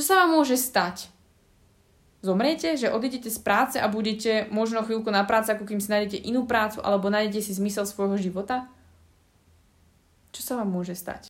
Čo sa vám môže stať? Zomriete, že odídete z práce a budete možno chvíľku na práci, ako kým si nájdete inú prácu, alebo nájdete si zmysel svojho života? Čo sa vám môže stať?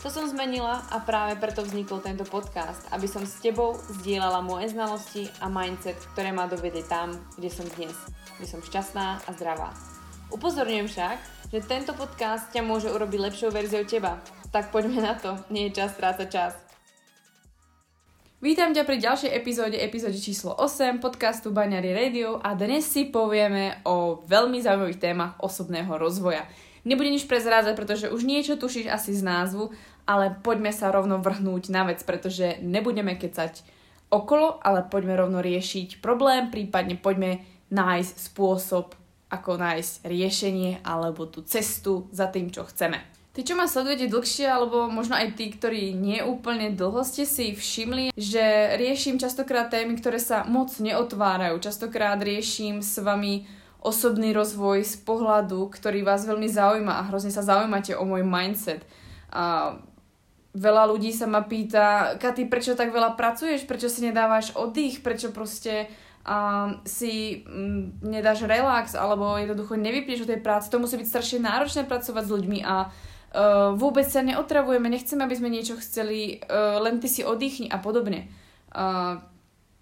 To som zmenila a práve preto vznikol tento podcast, aby som s tebou zdieľala moje znalosti a mindset, ktoré ma dovedie tam, kde som dnes, kde som šťastná a zdravá. Upozorňujem však, že tento podcast ťa môže urobiť lepšou verziou teba. Tak poďme na to, nie je čas strácať čas. Vítam ťa pri ďalšej epizóde, epizóde číslo 8 podcastu Baňary Radio a dnes si povieme o veľmi zaujímavých témach osobného rozvoja. Nebudem nič prezrádzať, pretože už niečo tušíš asi z názvu, ale poďme sa rovno vrhnúť na vec, pretože nebudeme kecať okolo, ale poďme rovno riešiť problém, prípadne poďme nájsť spôsob, ako nájsť riešenie alebo tú cestu za tým, čo chceme. Tí, čo ma sledujete dlhšie, alebo možno aj tí, ktorí nie úplne dlho ste si všimli, že riešim častokrát témy, ktoré sa moc neotvárajú. Častokrát riešim s vami osobný rozvoj z pohľadu, ktorý vás veľmi zaujíma a hrozne sa zaujímate o môj mindset. A veľa ľudí sa ma pýta, Katy, prečo tak veľa pracuješ, prečo si nedávaš oddych, prečo proste a si nedáš relax alebo jednoducho nevypneš o tej práce. To musí byť strašne náročné pracovať s ľuďmi a uh, vôbec sa neotravujeme, nechceme, aby sme niečo chceli, uh, len ty si oddychni a podobne. Uh,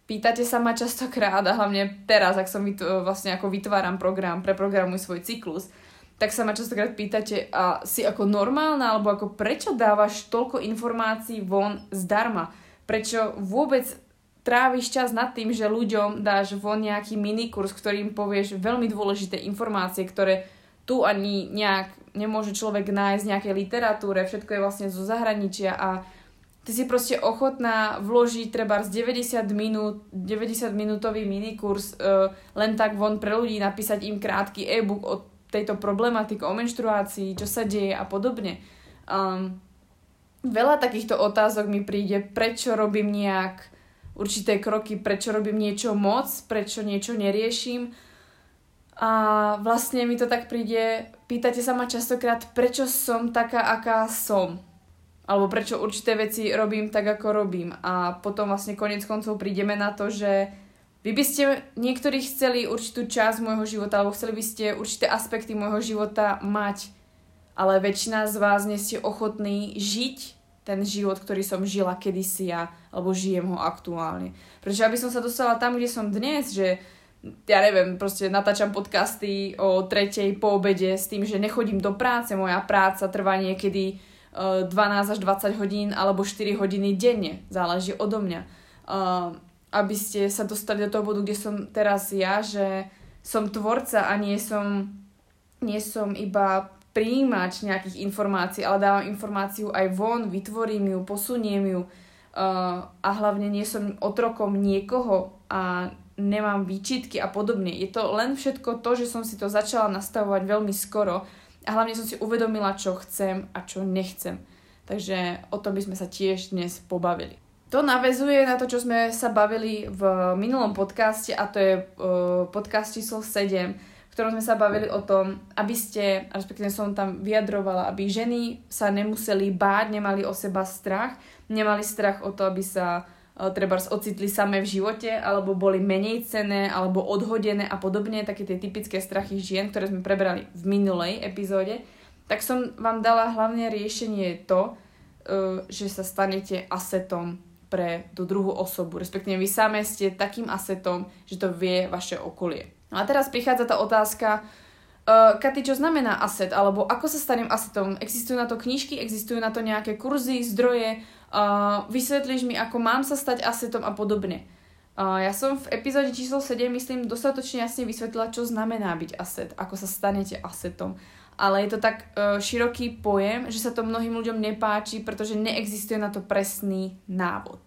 Pýtate sa ma častokrát a hlavne teraz, ak som vyt- vlastne ako vytváram program, preprogramuj svoj cyklus, tak sa ma častokrát pýtate, a si ako normálna, alebo ako prečo dávaš toľko informácií von zdarma? Prečo vôbec tráviš čas nad tým, že ľuďom dáš von nejaký minikurs, ktorým povieš veľmi dôležité informácie, ktoré tu ani nejak nemôže človek nájsť v nejakej literatúre, všetko je vlastne zo zahraničia a ty si proste ochotná vložiť treba z 90 minút, 90 minútový minikurs uh, len tak von pre ľudí, napísať im krátky e-book o tejto problematike, o menštruácii, čo sa deje a podobne. Um, veľa takýchto otázok mi príde, prečo robím nejak určité kroky, prečo robím niečo moc, prečo niečo neriešim. A vlastne mi to tak príde, pýtate sa ma častokrát, prečo som taká, aká som alebo prečo určité veci robím tak, ako robím. A potom vlastne konec koncov prídeme na to, že vy by ste niektorí chceli určitú časť môjho života, alebo chceli by ste určité aspekty môjho života mať, ale väčšina z vás nie ste ochotní žiť ten život, ktorý som žila kedysi ja, alebo žijem ho aktuálne. Pretože aby som sa dostala tam, kde som dnes, že ja neviem, proste natáčam podcasty o tretej po obede s tým, že nechodím do práce, moja práca trvá niekedy 12 eh, až 20 hodín alebo 4 hodiny denne. Záleží odo mňa. Uh, aby ste sa dostali do toho bodu, kde som teraz ja, že som tvorca a nie som, nie som iba príjimač nejakých informácií, ale dávam informáciu aj von, vytvorím ju, posuniem ju uh, a hlavne nie som otrokom niekoho a nemám výčitky a podobne. Je to len všetko to, že som si to začala nastavovať veľmi skoro a hlavne som si uvedomila, čo chcem a čo nechcem. Takže o tom by sme sa tiež dnes pobavili. To navezuje na to, čo sme sa bavili v minulom podcaste a to je uh, podcast číslo 7, v ktorom sme sa bavili o tom, aby ste, respektíve som tam vyjadrovala, aby ženy sa nemuseli báť, nemali o seba strach, nemali strach o to, aby sa treba ocitli same v živote, alebo boli menej cené, alebo odhodené a podobne, také tie typické strachy žien, ktoré sme prebrali v minulej epizóde, tak som vám dala hlavne riešenie to, e, že sa stanete asetom pre tú druhú osobu, respektíve vy same ste takým asetom, že to vie vaše okolie. No a teraz prichádza tá otázka, uh, Katy, čo znamená aset, alebo ako sa stanem asetom? Existujú na to knižky, existujú na to nejaké kurzy, zdroje, uh, vysvetlíš mi, ako mám sa stať asetom a podobne. Uh, ja som v epizóde číslo 7, myslím, dostatočne jasne vysvetlila, čo znamená byť aset, ako sa stanete asetom. Ale je to tak uh, široký pojem, že sa to mnohým ľuďom nepáči, pretože neexistuje na to presný návod.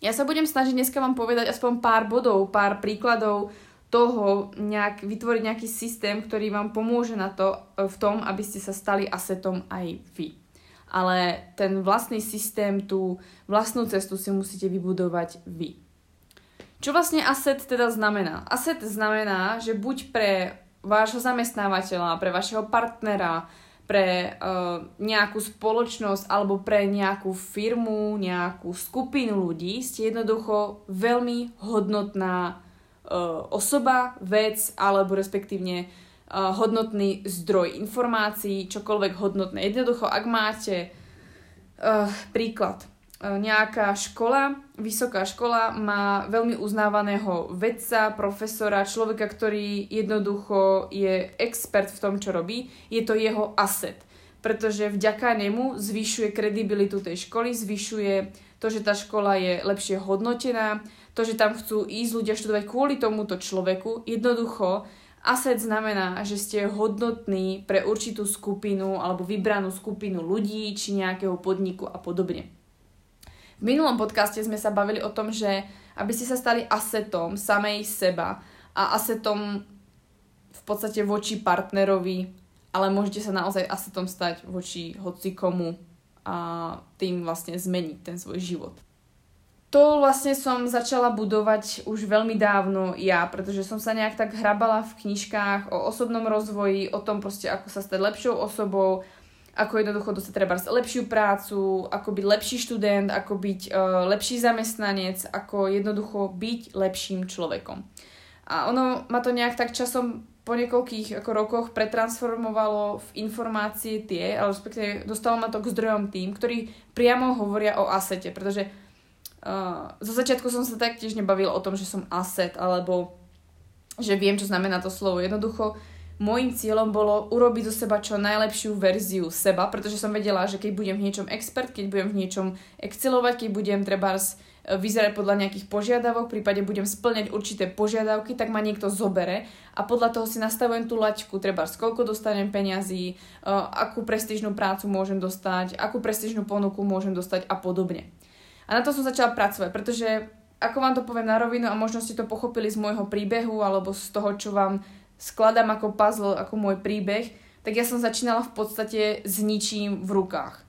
Ja sa budem snažiť dneska vám povedať aspoň pár bodov, pár príkladov toho, nejak, vytvoriť nejaký systém, ktorý vám pomôže na to, uh, v tom, aby ste sa stali asetom aj vy ale ten vlastný systém, tú vlastnú cestu si musíte vybudovať vy. Čo vlastne asset teda znamená? Asset znamená, že buď pre vášho zamestnávateľa, pre vašeho partnera, pre uh, nejakú spoločnosť alebo pre nejakú firmu, nejakú skupinu ľudí ste jednoducho veľmi hodnotná uh, osoba, vec alebo respektívne hodnotný zdroj informácií, čokoľvek hodnotné. Jednoducho, ak máte uh, príklad, uh, nejaká škola, vysoká škola má veľmi uznávaného vedca, profesora, človeka, ktorý jednoducho je expert v tom, čo robí, je to jeho asset. Pretože vďaka nemu zvyšuje kredibilitu tej školy, zvyšuje to, že tá škola je lepšie hodnotená, to, že tam chcú ísť ľudia študovať kvôli tomuto človeku. Jednoducho Asset znamená, že ste hodnotní pre určitú skupinu alebo vybranú skupinu ľudí či nejakého podniku a podobne. V minulom podcaste sme sa bavili o tom, že aby ste sa stali asetom samej seba a asetom v podstate voči partnerovi, ale môžete sa naozaj asetom stať voči hoci komu a tým vlastne zmeniť ten svoj život to vlastne som začala budovať už veľmi dávno ja, pretože som sa nejak tak hrabala v knižkách o osobnom rozvoji, o tom proste, ako sa stať lepšou osobou, ako jednoducho dostať treba lepšiu prácu, ako byť lepší študent, ako byť uh, lepší zamestnanec, ako jednoducho byť lepším človekom. A ono ma to nejak tak časom po niekoľkých ako rokoch pretransformovalo v informácie tie, ale respektíve dostalo ma to k zdrojom tým, ktorí priamo hovoria o asete, pretože Uh, začiatku som sa taktiež nebavila o tom, že som asset, alebo že viem, čo znamená to slovo. Jednoducho, môjim cieľom bolo urobiť zo seba čo najlepšiu verziu seba, pretože som vedela, že keď budem v niečom expert, keď budem v niečom excelovať, keď budem treba vyzerať podľa nejakých požiadavok, prípade budem splňať určité požiadavky, tak ma niekto zobere a podľa toho si nastavujem tú laťku, treba koľko dostanem peňazí, uh, akú prestížnú prácu môžem dostať, akú prestížnú ponuku môžem dostať a podobne. A na to som začala pracovať, pretože ako vám to poviem na rovinu a možno ste to pochopili z môjho príbehu alebo z toho, čo vám skladám ako puzzle, ako môj príbeh, tak ja som začínala v podstate s ničím v rukách.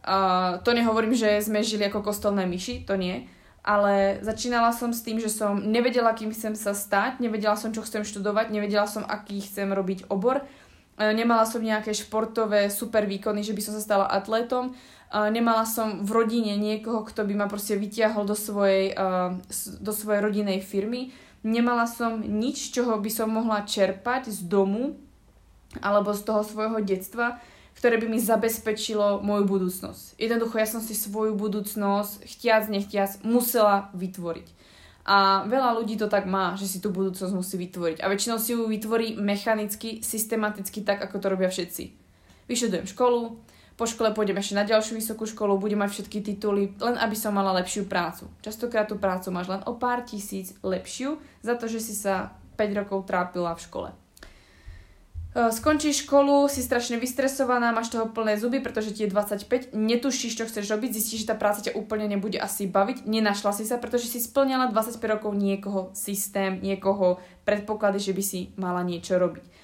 Uh, to nehovorím, že sme žili ako kostolné myši, to nie, ale začínala som s tým, že som nevedela, kým chcem sa stať, nevedela som, čo chcem študovať, nevedela som, aký chcem robiť obor, uh, nemala som nejaké športové super výkony, že by som sa stala atlétom nemala som v rodine niekoho, kto by ma proste vytiahol do svojej, do svojej rodinej firmy. Nemala som nič, čoho by som mohla čerpať z domu alebo z toho svojho detstva, ktoré by mi zabezpečilo moju budúcnosť. Jednoducho ja som si svoju budúcnosť, chtiac, nechtiac, musela vytvoriť. A veľa ľudí to tak má, že si tú budúcnosť musí vytvoriť. A väčšinou si ju vytvorí mechanicky, systematicky, tak ako to robia všetci. Vyštudujem školu, po škole pôjdem ešte na ďalšiu vysokú školu, budem mať všetky tituly, len aby som mala lepšiu prácu. Častokrát tú prácu máš len o pár tisíc lepšiu, za to, že si sa 5 rokov trápila v škole. E, skončíš školu, si strašne vystresovaná, máš toho plné zuby, pretože ti je 25, netušíš, čo chceš robiť, zistíš, že tá práca ťa úplne nebude asi baviť, nenašla si sa, pretože si splňala 25 rokov niekoho systém, niekoho predpoklady, že by si mala niečo robiť.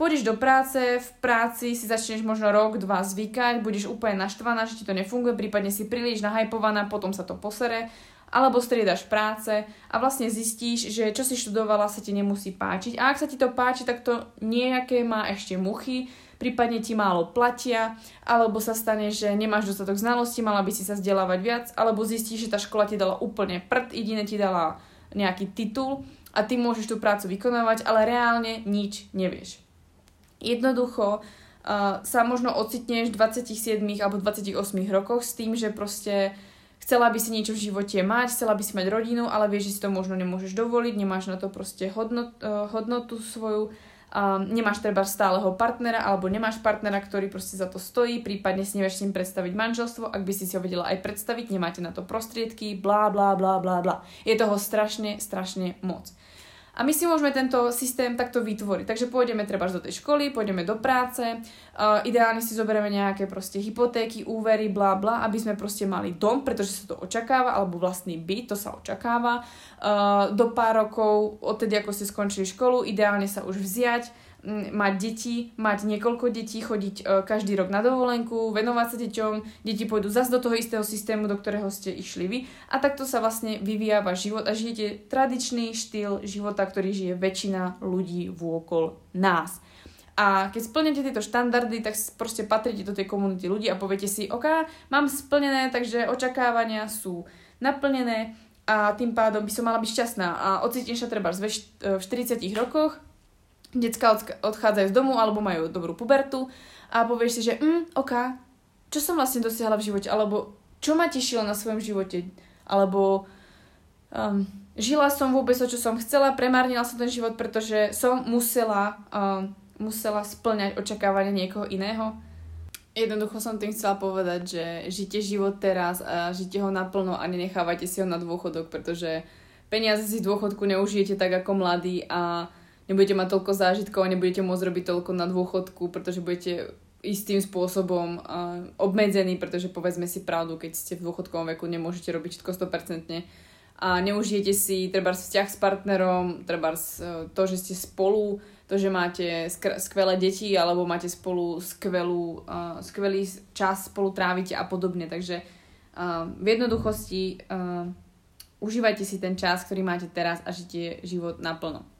Pôjdeš do práce, v práci si začneš možno rok, dva zvykať, budeš úplne naštvaná, že ti to nefunguje, prípadne si príliš nahajpovaná, potom sa to posere, alebo striedaš práce a vlastne zistíš, že čo si študovala sa ti nemusí páčiť. A ak sa ti to páči, tak to nejaké má ešte muchy, prípadne ti málo platia, alebo sa stane, že nemáš dostatok znalostí, mala by si sa vzdelávať viac, alebo zistíš, že tá škola ti dala úplne prd, jediné ti dala nejaký titul a ty môžeš tú prácu vykonávať, ale reálne nič nevieš jednoducho uh, sa možno ocitneš v 27 alebo 28 rokoch s tým, že proste chcela by si niečo v živote mať, chcela by si mať rodinu, ale vieš, že si to možno nemôžeš dovoliť, nemáš na to proste hodnot, uh, hodnotu svoju um, nemáš treba stáleho partnera alebo nemáš partnera, ktorý proste za to stojí, prípadne si nevieš s ním predstaviť manželstvo, ak by si si ho vedela aj predstaviť, nemáte na to prostriedky, blá, blá, blá, blá, blá. Je toho strašne, strašne moc. A my si môžeme tento systém takto vytvoriť. Takže pôjdeme treba do tej školy, pôjdeme do práce, uh, ideálne si zoberieme nejaké proste hypotéky, úvery, bla bla, aby sme proste mali dom, pretože sa to očakáva, alebo vlastný byt, to sa očakáva. Uh, do pár rokov, odtedy ako ste skončili školu, ideálne sa už vziať, mať deti, mať niekoľko detí, chodiť e, každý rok na dovolenku, venovať sa deťom, deti pôjdu zase do toho istého systému, do ktorého ste išli vy a takto sa vlastne vyvíja váš život a žijete tradičný štýl života, ktorý žije väčšina ľudí vôkol nás. A keď splnete tieto štandardy, tak proste patríte do tej komunity ľudí a poviete si, OK, mám splnené, takže očakávania sú naplnené a tým pádom by som mala byť šťastná. A ocitím sa treba v 40 rokoch, Decka odchádzajú z domu alebo majú dobrú pubertu a povieš si, že mm, ok, čo som vlastne dosiahla v živote, alebo čo ma tešilo na svojom živote, alebo um, žila som vôbec to, čo som chcela, premárnila som ten život, pretože som musela, um, musela splňať očakávania niekoho iného. Jednoducho som tým chcela povedať, že žite život teraz a žite ho naplno a nenechávajte si ho na dôchodok, pretože peniaze si z dôchodku neužijete tak ako mladí a nebudete mať toľko zážitkov a nebudete môcť robiť toľko na dôchodku, pretože budete istým spôsobom uh, obmedzení, pretože povedzme si pravdu, keď ste v dôchodkovom veku, nemôžete robiť všetko 100% a neužijete si treba vzťah s partnerom, treba to, že ste spolu, to, že máte skvelé deti alebo máte spolu skvelú, uh, skvelý čas, spolu trávite a podobne. Takže uh, v jednoduchosti uh, užívajte si ten čas, ktorý máte teraz a žite život naplno.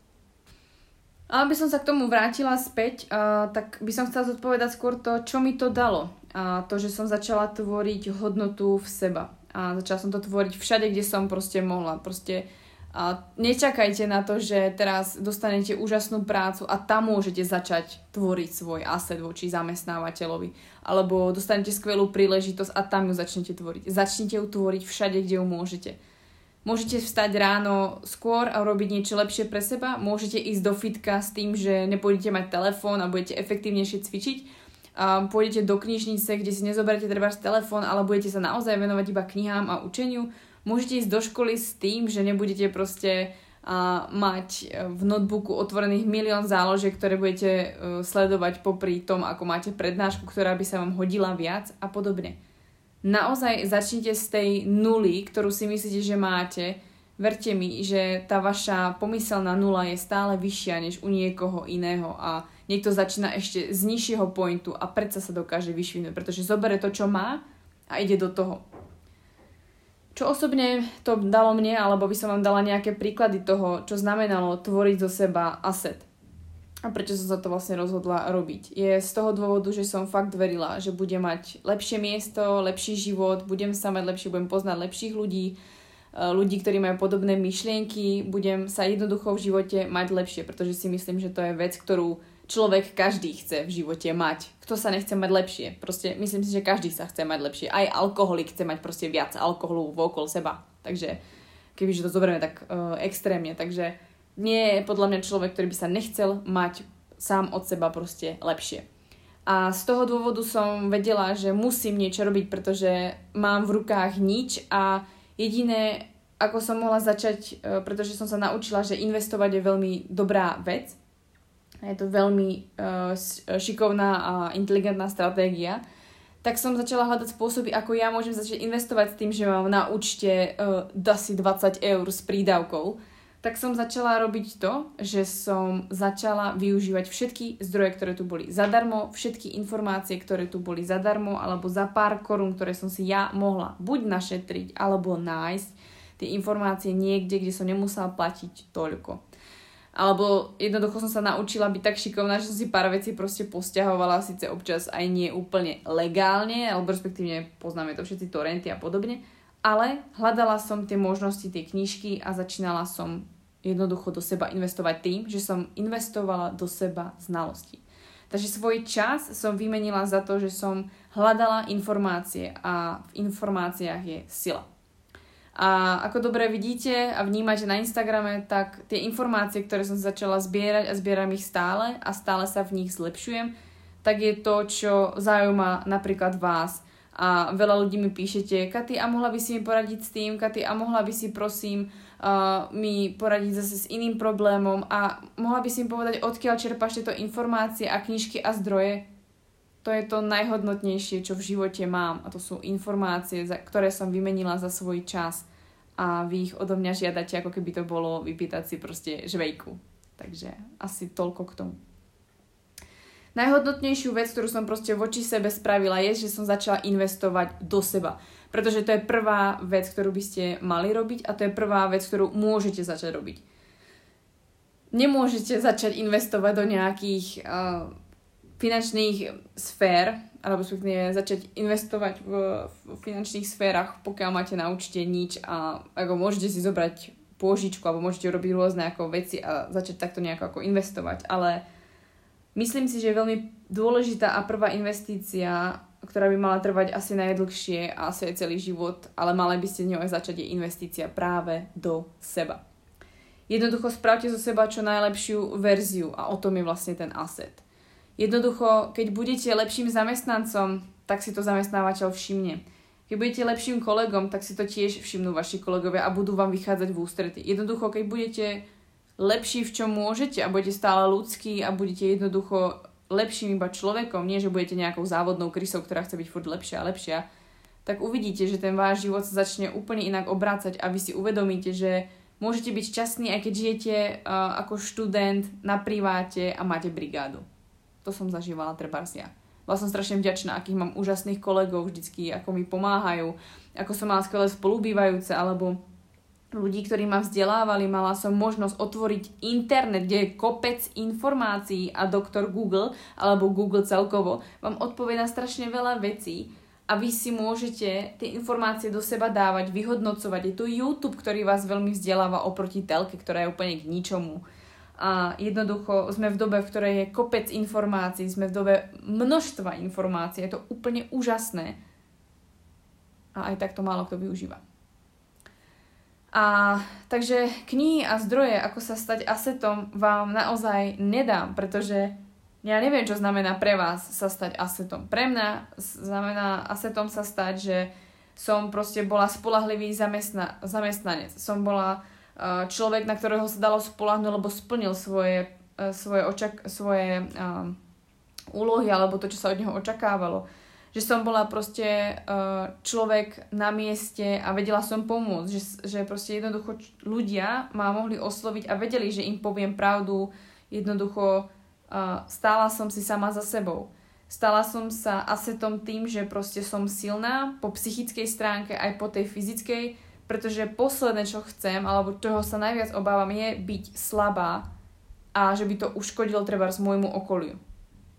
A aby som sa k tomu vrátila späť, uh, tak by som chcela zodpovedať skôr to, čo mi to dalo. A to, že som začala tvoriť hodnotu v seba. A začala som to tvoriť všade, kde som proste mohla. Proste a nečakajte na to, že teraz dostanete úžasnú prácu a tam môžete začať tvoriť svoj asset voči zamestnávateľovi. Alebo dostanete skvelú príležitosť a tam ju začnete tvoriť. Začnite ju tvoriť všade, kde ju môžete Môžete vstať ráno skôr a robiť niečo lepšie pre seba. Môžete ísť do fitka s tým, že nepôjdete mať telefón a budete efektívnejšie cvičiť. A pôjdete do knižnice, kde si nezoberiete treba telefón, ale budete sa naozaj venovať iba knihám a učeniu. Môžete ísť do školy s tým, že nebudete proste a mať e, v notebooku otvorených milión záložiek, ktoré budete uh, sledovať popri tom, ako máte prednášku, ktorá by sa vám hodila viac a podobne naozaj začnite z tej nuly, ktorú si myslíte, že máte. Verte mi, že tá vaša pomyselná nula je stále vyššia než u niekoho iného a niekto začína ešte z nižšieho pointu a predsa sa dokáže vyšvinúť, pretože zobere to, čo má a ide do toho. Čo osobne to dalo mne, alebo by som vám dala nejaké príklady toho, čo znamenalo tvoriť zo seba asset a prečo som sa to vlastne rozhodla robiť. Je z toho dôvodu, že som fakt verila, že budem mať lepšie miesto, lepší život, budem sa mať lepšie, budem poznať lepších ľudí, e, ľudí, ktorí majú podobné myšlienky, budem sa jednoducho v živote mať lepšie, pretože si myslím, že to je vec, ktorú človek každý chce v živote mať. Kto sa nechce mať lepšie? Proste myslím si, že každý sa chce mať lepšie. Aj alkoholik chce mať proste viac alkoholu vokol seba. Takže kebyže to zoberieme tak uh, extrémne. Takže nie je podľa mňa človek, ktorý by sa nechcel mať sám od seba proste lepšie. A z toho dôvodu som vedela, že musím niečo robiť, pretože mám v rukách nič a jediné, ako som mohla začať, e, pretože som sa naučila, že investovať je veľmi dobrá vec. Je to veľmi uh, šikovná a inteligentná stratégia. Tak som začala hľadať spôsoby, ako ja môžem začať investovať s tým, že mám na účte asi 20 eur s prídavkou tak som začala robiť to, že som začala využívať všetky zdroje, ktoré tu boli zadarmo, všetky informácie, ktoré tu boli zadarmo, alebo za pár korún, ktoré som si ja mohla buď našetriť, alebo nájsť tie informácie niekde, kde som nemusela platiť toľko. Alebo jednoducho som sa naučila byť tak šikovná, že som si pár vecí proste posťahovala, síce občas aj nie úplne legálne, alebo respektívne poznáme to všetci torrenty a podobne, ale hľadala som tie možnosti tej knižky a začínala som jednoducho do seba investovať tým, že som investovala do seba znalosti. Takže svoj čas som vymenila za to, že som hľadala informácie a v informáciách je sila. A ako dobre vidíte a vnímate na Instagrame, tak tie informácie, ktoré som začala zbierať a zbieram ich stále a stále sa v nich zlepšujem, tak je to, čo zaujíma napríklad vás. A veľa ľudí mi píšete, Katy, a mohla by si mi poradiť s tým, Katy, a mohla by si prosím uh, mi poradiť zase s iným problémom a mohla by si mi povedať, odkiaľ čerpáš tieto informácie a knižky a zdroje. To je to najhodnotnejšie, čo v živote mám a to sú informácie, za, ktoré som vymenila za svoj čas a vy ich odo mňa žiadate, ako keby to bolo vypýtať si proste žvejku. Takže asi toľko k tomu. Najhodnotnejšiu vec, ktorú som proste voči sebe spravila, je, že som začala investovať do seba. Pretože to je prvá vec, ktorú by ste mali robiť a to je prvá vec, ktorú môžete začať robiť. Nemôžete začať investovať do nejakých uh, finančných sfér, alebo respektíve začať investovať v, v finančných sférach, pokiaľ máte na účte nič a ako môžete si zobrať pôžičku alebo môžete urobiť rôzne ako veci a začať takto nejako ako investovať, ale Myslím si, že je veľmi dôležitá a prvá investícia, ktorá by mala trvať asi najdlhšie a asi aj celý život, ale mali by ste ňou aj začať, je investícia práve do seba. Jednoducho spravte zo seba čo najlepšiu verziu a o tom je vlastne ten asset. Jednoducho, keď budete lepším zamestnancom, tak si to zamestnávateľ všimne. Keď budete lepším kolegom, tak si to tiež všimnú vaši kolegovia a budú vám vychádzať v ústrety. Jednoducho, keď budete lepší v čom môžete a budete stále ľudský a budete jednoducho lepším iba človekom, nie že budete nejakou závodnou krysou, ktorá chce byť furt lepšia a lepšia, tak uvidíte, že ten váš život sa začne úplne inak obrácať a vy si uvedomíte, že môžete byť šťastní, aj keď žijete uh, ako študent na priváte a máte brigádu. To som zažívala treba ja. Bola som strašne vďačná, akých mám úžasných kolegov vždycky, ako mi pomáhajú, ako som mala skvelé spolubývajúce, alebo ľudí, ktorí ma vzdelávali, mala som možnosť otvoriť internet, kde je kopec informácií a doktor Google, alebo Google celkovo, vám odpovie na strašne veľa vecí a vy si môžete tie informácie do seba dávať, vyhodnocovať. Je tu YouTube, ktorý vás veľmi vzdeláva oproti telke, ktorá je úplne k ničomu. A jednoducho sme v dobe, v ktorej je kopec informácií, sme v dobe množstva informácií, je to úplne úžasné. A aj tak to málo kto využíva. A takže knihy a zdroje, ako sa stať asetom, vám naozaj nedám, pretože ja neviem, čo znamená pre vás sa stať asetom. Pre mňa znamená asetom sa stať, že som proste bola spolahlivý zamestna, zamestnanec. Som bola uh, človek, na ktorého sa dalo spolahnúť, lebo splnil svoje, uh, svoje, očak- svoje uh, úlohy alebo to, čo sa od neho očakávalo že som bola proste uh, človek na mieste a vedela som pomôcť, že, že proste jednoducho ľudia ma mohli osloviť a vedeli, že im poviem pravdu, jednoducho uh, stála som si sama za sebou. Stala som sa asetom tým, že proste som silná po psychickej stránke aj po tej fyzickej, pretože posledné, čo chcem, alebo čoho sa najviac obávam, je byť slabá a že by to uškodilo treba z môjmu okoliu.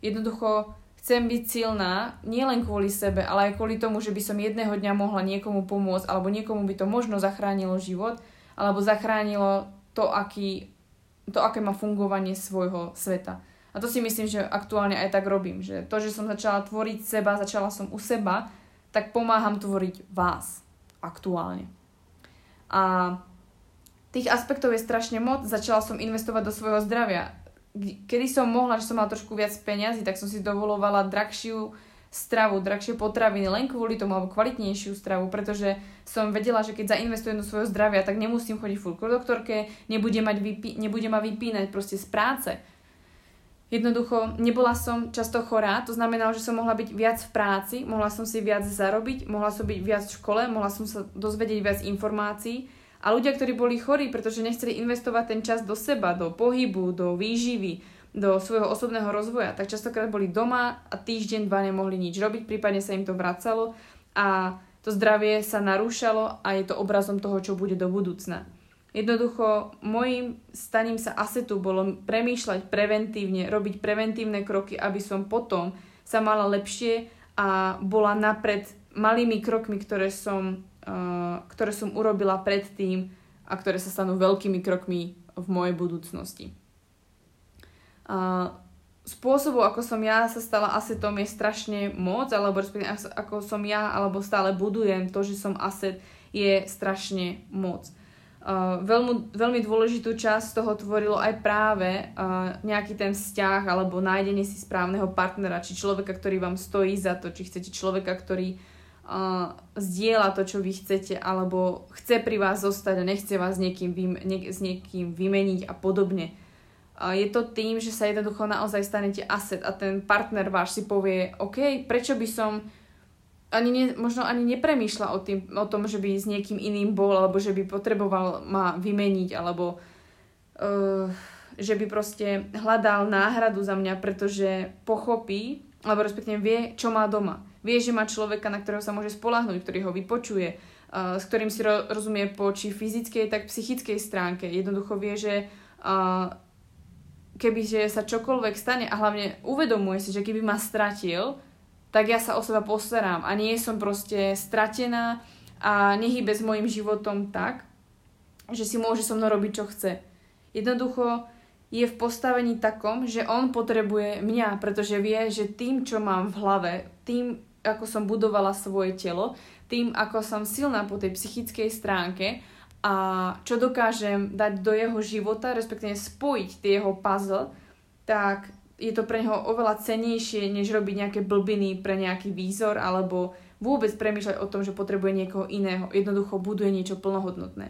Jednoducho chcem byť silná, nielen kvôli sebe, ale aj kvôli tomu, že by som jedného dňa mohla niekomu pomôcť, alebo niekomu by to možno zachránilo život, alebo zachránilo to, aký, to aké má fungovanie svojho sveta. A to si myslím, že aktuálne aj tak robím, že to, že som začala tvoriť seba, začala som u seba, tak pomáham tvoriť vás aktuálne. A tých aspektov je strašne moc. Začala som investovať do svojho zdravia kedy som mohla, že som mala trošku viac peňazí, tak som si dovolovala drahšiu stravu, drahšie potraviny len kvôli tomu, alebo kvalitnejšiu stravu, pretože som vedela, že keď zainvestujem do svojho zdravia, tak nemusím chodiť furt k doktorke, nebude, mať vypí- nebude ma vypínať proste z práce. Jednoducho, nebola som často chorá, to znamenalo, že som mohla byť viac v práci, mohla som si viac zarobiť, mohla som byť viac v škole, mohla som sa dozvedieť viac informácií a ľudia, ktorí boli chorí, pretože nechceli investovať ten čas do seba, do pohybu, do výživy, do svojho osobného rozvoja, tak častokrát boli doma a týždeň, dva nemohli nič robiť, prípadne sa im to vracalo a to zdravie sa narúšalo a je to obrazom toho, čo bude do budúcna. Jednoducho, môjim staním sa asetu bolo premýšľať preventívne, robiť preventívne kroky, aby som potom sa mala lepšie a bola napred malými krokmi, ktoré som ktoré som urobila predtým a ktoré sa stanú veľkými krokmi v mojej budúcnosti. Uh, spôsobov, ako som ja sa stala asetom je strašne moc, alebo respektíve ako som ja, alebo stále budujem to, že som aset, je strašne moc. Uh, veľmi, veľmi dôležitú časť toho tvorilo aj práve uh, nejaký ten vzťah alebo nájdenie si správneho partnera, či človeka, ktorý vám stojí za to, či chcete človeka, ktorý uh, zdieľa to, čo vy chcete, alebo chce pri vás zostať a nechce vás niekým vym, nie, s niekým vymeniť a podobne. Uh, je to tým, že sa jednoducho naozaj stanete asset a ten partner váš si povie, OK, prečo by som ani ne, možno ani nepremýšľa o, tým, o tom, že by s niekým iným bol, alebo že by potreboval ma vymeniť, alebo uh, že by proste hľadal náhradu za mňa, pretože pochopí, alebo respektíve vie, čo má doma. Vie, že má človeka, na ktorého sa môže spolahnuť, ktorý ho vypočuje, uh, s ktorým si ro- rozumie po či fyzickej, tak psychickej stránke. Jednoducho vie, že uh, keby že sa čokoľvek stane a hlavne uvedomuje si, že keby ma stratil, tak ja sa o seba poserám a nie som proste stratená a nehybe s mojim životom tak, že si môže so mnou robiť, čo chce. Jednoducho je v postavení takom, že on potrebuje mňa, pretože vie, že tým, čo mám v hlave, tým, ako som budovala svoje telo, tým, ako som silná po tej psychickej stránke a čo dokážem dať do jeho života, respektíve spojiť tie jeho puzzle, tak je to pre neho oveľa cenejšie, než robiť nejaké blbiny pre nejaký výzor alebo vôbec premýšľať o tom, že potrebuje niekoho iného. Jednoducho buduje niečo plnohodnotné.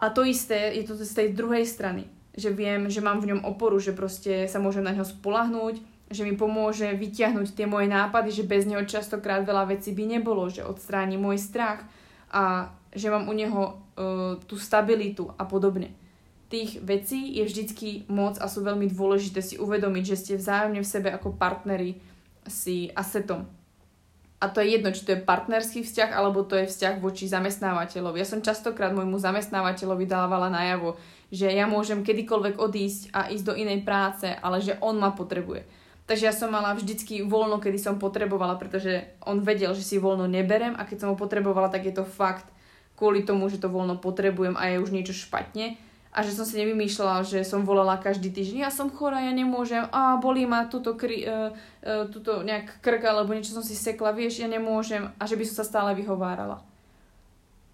A to isté je to z tej druhej strany. Že viem, že mám v ňom oporu, že proste sa môžem na ňo spolahnúť, že mi pomôže vyťahnuť tie moje nápady, že bez neho častokrát veľa vecí by nebolo, že odstráni môj strach a že mám u neho uh, tú stabilitu a podobne tých vecí je vždycky moc a sú veľmi dôležité si uvedomiť, že ste vzájomne v sebe ako partneri si asetom. A to je jedno, či to je partnerský vzťah, alebo to je vzťah voči zamestnávateľovi. Ja som častokrát môjmu zamestnávateľovi dávala najavo, že ja môžem kedykoľvek odísť a ísť do inej práce, ale že on ma potrebuje. Takže ja som mala vždycky voľno, kedy som potrebovala, pretože on vedel, že si voľno neberem a keď som ho potrebovala, tak je to fakt kvôli tomu, že to voľno potrebujem a je už niečo špatne a že som si nevymýšľala, že som volala každý týždeň, ja som chorá, ja nemôžem, a bolí ma túto, kri, uh, uh, túto nejak krk alebo niečo som si sekla, vieš, ja nemôžem a že by som sa stále vyhovárala.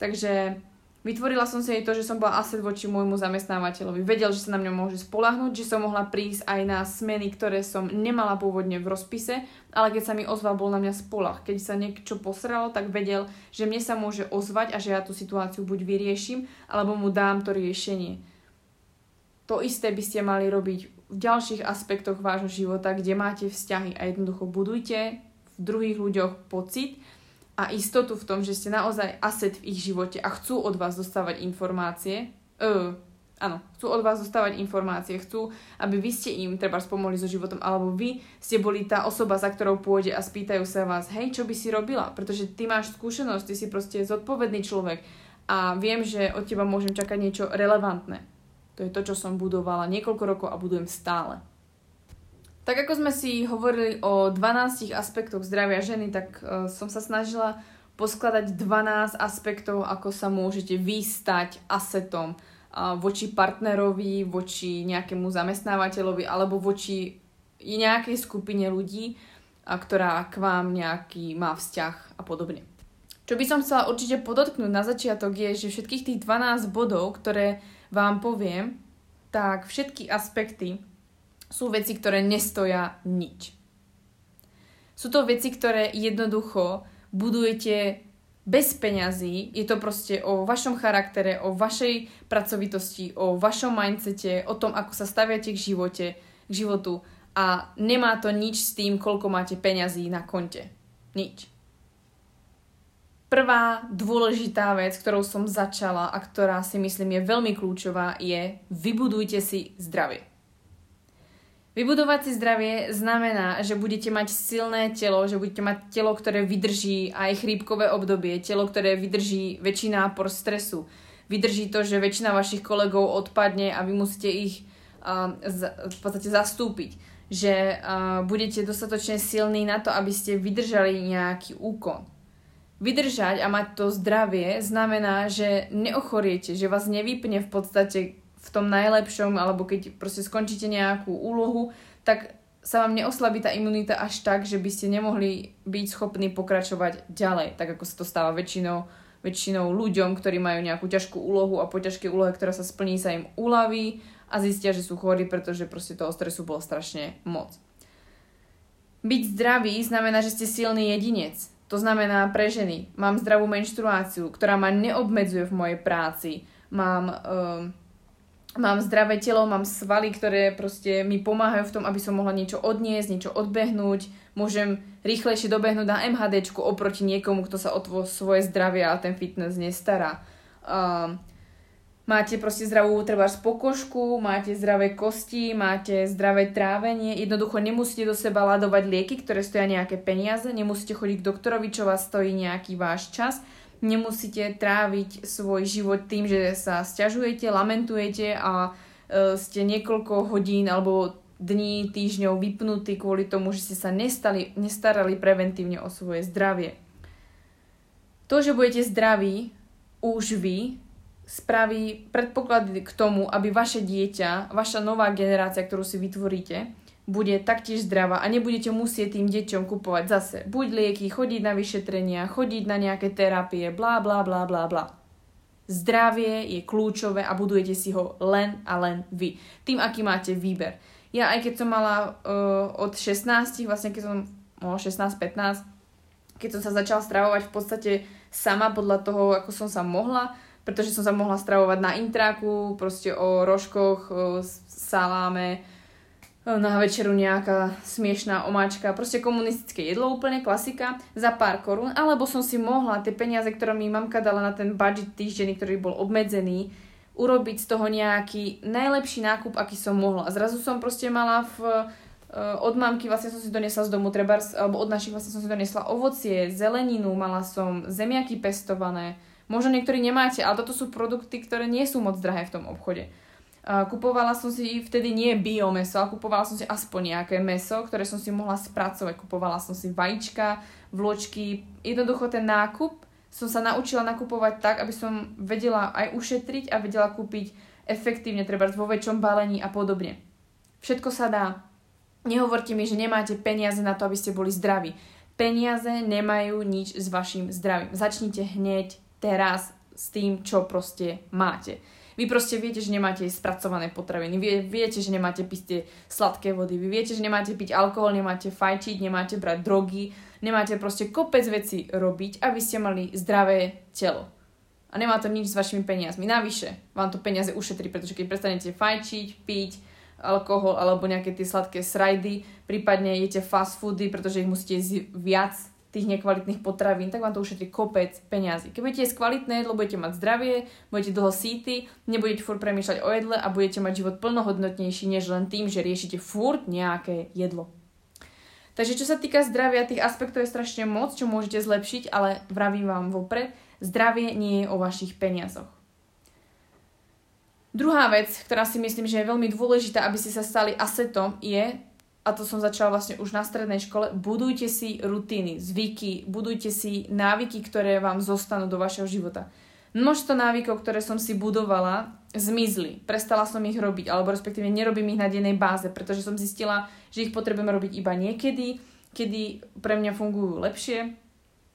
Takže vytvorila som si aj to, že som bola asset voči môjmu zamestnávateľovi. Vedel, že sa na mňa môže spolahnuť, že som mohla prísť aj na smeny, ktoré som nemala pôvodne v rozpise, ale keď sa mi ozval, bol na mňa spolah. Keď sa niečo posralo, tak vedel, že mne sa môže ozvať a že ja tú situáciu buď vyrieším, alebo mu dám to riešenie to isté by ste mali robiť v ďalších aspektoch vášho života, kde máte vzťahy a jednoducho budujte v druhých ľuďoch pocit a istotu v tom, že ste naozaj aset v ich živote a chcú od vás dostávať informácie. Uh, áno, chcú od vás dostávať informácie, chcú, aby vy ste im treba pomohli so životom, alebo vy ste boli tá osoba, za ktorou pôjde a spýtajú sa vás, hej, čo by si robila? Pretože ty máš skúsenosť, ty si proste zodpovedný človek a viem, že od teba môžem čakať niečo relevantné. To je to, čo som budovala niekoľko rokov a budujem stále. Tak ako sme si hovorili o 12 aspektoch zdravia ženy, tak uh, som sa snažila poskladať 12 aspektov, ako sa môžete vystať asetom uh, voči partnerovi, voči nejakému zamestnávateľovi alebo voči nejakej skupine ľudí, uh, ktorá k vám nejaký má vzťah a podobne. Čo by som chcela určite podotknúť na začiatok je, že všetkých tých 12 bodov, ktoré vám poviem, tak všetky aspekty sú veci, ktoré nestoja nič. Sú to veci, ktoré jednoducho budujete bez peňazí. Je to proste o vašom charaktere, o vašej pracovitosti, o vašom mindsete, o tom, ako sa staviate k živote, k životu a nemá to nič s tým, koľko máte peňazí na konte. Nič. Prvá dôležitá vec, ktorou som začala a ktorá si myslím je veľmi kľúčová, je vybudujte si zdravie. Vybudovať si zdravie znamená, že budete mať silné telo, že budete mať telo, ktoré vydrží aj chrípkové obdobie, telo, ktoré vydrží väčší nápor stresu. Vydrží to, že väčšina vašich kolegov odpadne a vy musíte ich z, v podstate zastúpiť. Že uh, budete dostatočne silní na to, aby ste vydržali nejaký úkon Vydržať a mať to zdravie znamená, že neochoriete, že vás nevypne v podstate v tom najlepšom, alebo keď proste skončíte nejakú úlohu, tak sa vám neoslabí tá imunita až tak, že by ste nemohli byť schopní pokračovať ďalej, tak ako sa to stáva väčšinou väčšinou ľuďom, ktorí majú nejakú ťažkú úlohu a po ťažkej úlohe, ktorá sa splní, sa im uľaví a zistia, že sú chorí, pretože proste toho stresu bolo strašne moc. Byť zdravý znamená, že ste silný jedinec. To znamená pre ženy. Mám zdravú menštruáciu, ktorá ma neobmedzuje v mojej práci. Mám, um, mám zdravé telo, mám svaly, ktoré proste mi pomáhajú v tom, aby som mohla niečo odniesť, niečo odbehnúť. Môžem rýchlejšie dobehnúť na MHD oproti niekomu, kto sa o tvo, svoje zdravie a ten fitness nestará. Um, máte proste zdravú treba pokožku, máte zdravé kosti, máte zdravé trávenie, jednoducho nemusíte do seba ladovať lieky, ktoré stoja nejaké peniaze, nemusíte chodiť k doktorovi, čo vás stojí nejaký váš čas, nemusíte tráviť svoj život tým, že sa stiažujete, lamentujete a e, ste niekoľko hodín alebo dní, týždňov vypnutí kvôli tomu, že ste sa nestali, nestarali preventívne o svoje zdravie. To, že budete zdraví, už vy, spraví predpoklady k tomu, aby vaše dieťa, vaša nová generácia, ktorú si vytvoríte, bude taktiež zdravá a nebudete musieť tým deťom kupovať zase buď lieky, chodiť na vyšetrenia, chodiť na nejaké terapie, bla bla bla bla bla. Zdravie je kľúčové a budujete si ho len a len vy. Tým, aký máte výber. Ja aj keď som mala uh, od 16, vlastne keď som no, 16-15, keď som sa začala stravovať v podstate sama podľa toho, ako som sa mohla, pretože som sa mohla stravovať na intráku, proste o rožkoch, o saláme, na večeru nejaká smiešná omáčka, proste komunistické jedlo, úplne klasika, za pár korún, alebo som si mohla tie peniaze, ktoré mi mamka dala na ten budget týždenný, ktorý bol obmedzený, urobiť z toho nejaký najlepší nákup, aký som mohla. A zrazu som proste mala v, eh, od mamky vlastne som si donesla z domu trebárs, alebo od našich vlastne som si donesla ovocie, zeleninu, mala som zemiaky pestované, Možno niektorí nemáte, ale toto sú produkty, ktoré nie sú moc drahé v tom obchode. Kupovala som si vtedy nie biomeso, ale kupovala som si aspoň nejaké meso, ktoré som si mohla spracovať. Kupovala som si vajíčka, vločky. Jednoducho ten nákup som sa naučila nakupovať tak, aby som vedela aj ušetriť a vedela kúpiť efektívne, treba vo väčšom balení a podobne. Všetko sa dá. Nehovorte mi, že nemáte peniaze na to, aby ste boli zdraví. Peniaze nemajú nič s vašim zdravím. Začnite hneď teraz s tým, čo proste máte. Vy proste viete, že nemáte spracované potraviny, vy viete, že nemáte piť sladké vody, vy viete, že nemáte piť alkohol, nemáte fajčiť, nemáte brať drogy, nemáte proste kopec veci robiť, aby ste mali zdravé telo. A nemá to nič s vašimi peniazmi. Navyše vám to peniaze ušetrí, pretože keď prestanete fajčiť, piť, alkohol alebo nejaké tie sladké srajdy, prípadne jete fast foody, pretože ich musíte jesť viac, tých nekvalitných potravín, tak vám to ušetrí kopec peňazí. Keď budete jesť kvalitné jedlo, budete mať zdravie, budete dlho síty, nebudete furt premýšľať o jedle a budete mať život plnohodnotnejší, než len tým, že riešite furt nejaké jedlo. Takže čo sa týka zdravia, tých aspektov je strašne moc, čo môžete zlepšiť, ale vravím vám vopred, zdravie nie je o vašich peniazoch. Druhá vec, ktorá si myslím, že je veľmi dôležitá, aby ste sa stali asetom, je a to som začala vlastne už na strednej škole, budujte si rutiny, zvyky, budujte si návyky, ktoré vám zostanú do vašeho života. Množstvo návykov, ktoré som si budovala, zmizli. Prestala som ich robiť, alebo respektíve nerobím ich na dennej báze, pretože som zistila, že ich potrebujem robiť iba niekedy, kedy pre mňa fungujú lepšie.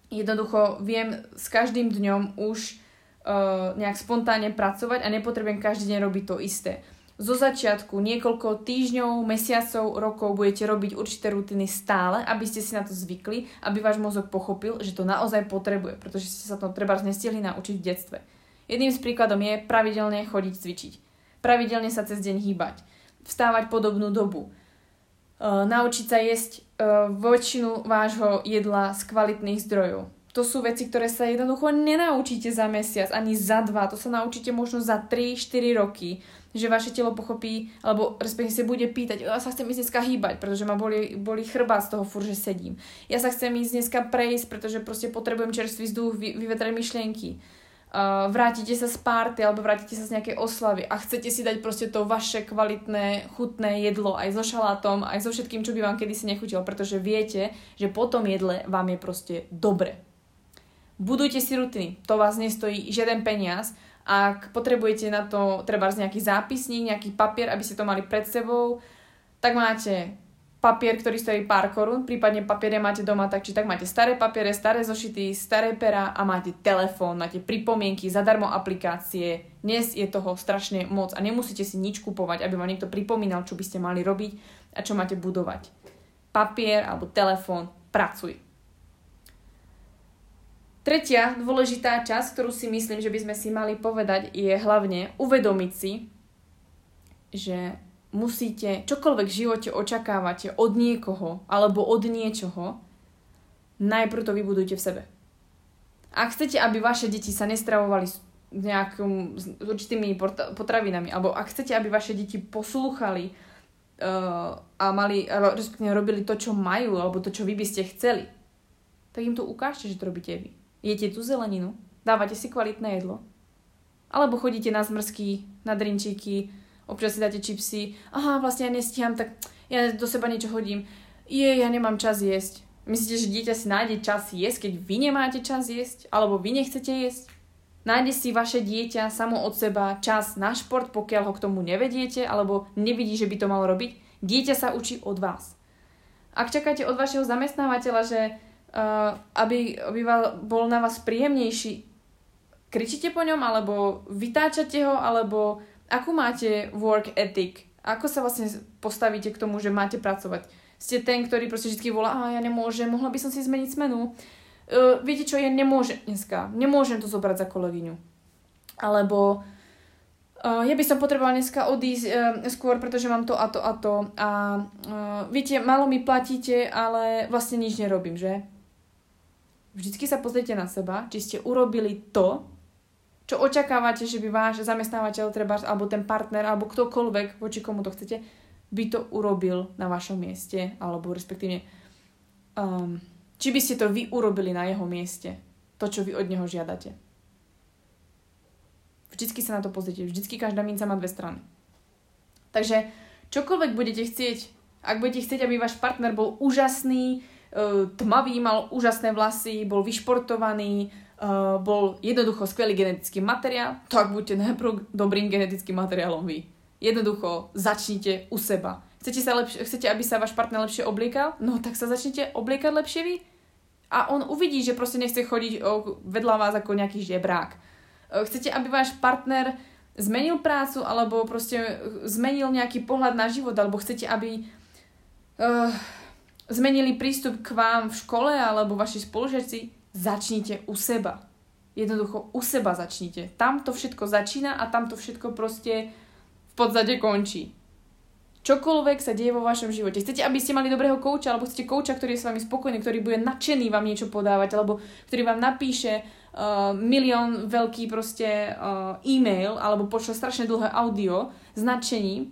Jednoducho viem s každým dňom už uh, nejak spontánne pracovať a nepotrebujem každý deň robiť to isté zo začiatku niekoľko týždňov, mesiacov, rokov budete robiť určité rutiny stále, aby ste si na to zvykli, aby váš mozog pochopil, že to naozaj potrebuje, pretože ste sa to treba nestihli naučiť v detstve. Jedným z príkladom je pravidelne chodiť cvičiť. Pravidelne sa cez deň hýbať. Vstávať podobnú dobu. E, naučiť sa jesť e, väčšinu vášho jedla z kvalitných zdrojov. To sú veci, ktoré sa jednoducho nenaučíte za mesiac, ani za dva. To sa naučíte možno za 3-4 roky že vaše telo pochopí, alebo respektíve sa bude pýtať, ja sa chcem ísť dneska hýbať, pretože ma boli, boli chrbát z toho fur, že sedím. Ja sa chcem ísť dneska prejsť, pretože proste potrebujem čerstvý vzduch, vy, vyvetrať myšlienky. Uh, vrátite sa z párty alebo vrátite sa z nejakej oslavy a chcete si dať proste to vaše kvalitné, chutné jedlo aj so šalátom, aj so všetkým, čo by vám kedysi nechutilo, pretože viete, že po tom jedle vám je proste dobre. Budujte si rutiny, to vás nestojí žiaden peniaz, ak potrebujete na to treba nejaký zápisník, nejaký papier, aby ste to mali pred sebou, tak máte papier, ktorý stojí pár korún, prípadne papiere máte doma, tak či tak máte staré papiere, staré zošity, staré pera a máte telefón, máte pripomienky, zadarmo aplikácie. Dnes je toho strašne moc a nemusíte si nič kupovať, aby vám niekto pripomínal, čo by ste mali robiť a čo máte budovať. Papier alebo telefón, pracuj. Tretia dôležitá časť, ktorú si myslím, že by sme si mali povedať, je hlavne uvedomiť si, že musíte, čokoľvek v živote očakávate od niekoho alebo od niečoho, najprv to vybudujte v sebe. Ak chcete, aby vaše deti sa nestravovali s nejakým, s určitými potravinami, alebo ak chcete, aby vaše deti poslúchali uh, a mali, respektíve robili to, čo majú, alebo to, čo vy by ste chceli, tak im to ukážte, že to robíte vy. Jete tú zeleninu, dávate si kvalitné jedlo, alebo chodíte na zmrzky, na drinčíky, občas si dáte čipsy, aha, vlastne ja nestíham, tak ja do seba niečo hodím, je, ja nemám čas jesť. Myslíte, že dieťa si nájde čas jesť, keď vy nemáte čas jesť? Alebo vy nechcete jesť? Nájde si vaše dieťa samo od seba čas na šport, pokiaľ ho k tomu nevediete, alebo nevidí, že by to malo robiť? Dieťa sa učí od vás. Ak čakáte od vašeho zamestnávateľa, že aby, aby bol na vás príjemnejší, kričíte po ňom, alebo vytáčate ho, alebo akú máte work ethic? Ako sa vlastne postavíte k tomu, že máte pracovať? Ste ten, ktorý proste vždy volá, a ja nemôžem, mohla by som si zmeniť smenu. Uh, viete čo, ja nemôžem dneska, nemôžem to zobrať za kolegyňu. Alebo uh, ja by som potrebovala dneska odísť uh, skôr, pretože mám to a to a to. A uh, viete, málo mi platíte, ale vlastne nič nerobím, že? Vždycky sa pozrite na seba, či ste urobili to, čo očakávate, že by váš zamestnávateľ, treba, alebo ten partner, alebo ktokoľvek, voči komu to chcete, by to urobil na vašom mieste, alebo respektíve, um, či by ste to vy urobili na jeho mieste, to, čo vy od neho žiadate. Vždycky sa na to pozrite, vždycky každá minca má dve strany. Takže čokoľvek budete chcieť, ak budete chcieť, aby váš partner bol úžasný, tmavý, mal úžasné vlasy, bol vyšportovaný, bol jednoducho skvelý genetický materiál, tak buďte najprv dobrým genetickým materiálom vy. Jednoducho začnite u seba. Chcete, sa lepšie, chcete, aby sa váš partner lepšie obliekal? No tak sa začnite obliekať lepšie vy. A on uvidí, že proste nechce chodiť vedľa vás ako nejaký žebrák. Chcete, aby váš partner zmenil prácu alebo proste zmenil nejaký pohľad na život alebo chcete, aby uh, zmenili prístup k vám v škole alebo vaši spolužiaci, začnite u seba. Jednoducho u seba začnite. Tam to všetko začína a tam to všetko proste v podstate končí. Čokoľvek sa deje vo vašom živote. Chcete, aby ste mali dobrého kouča, alebo chcete kouča, ktorý je s vami spokojný, ktorý bude nadšený vám niečo podávať, alebo ktorý vám napíše uh, milión veľký proste uh, e-mail, alebo pošle strašne dlhé audio s nadšením,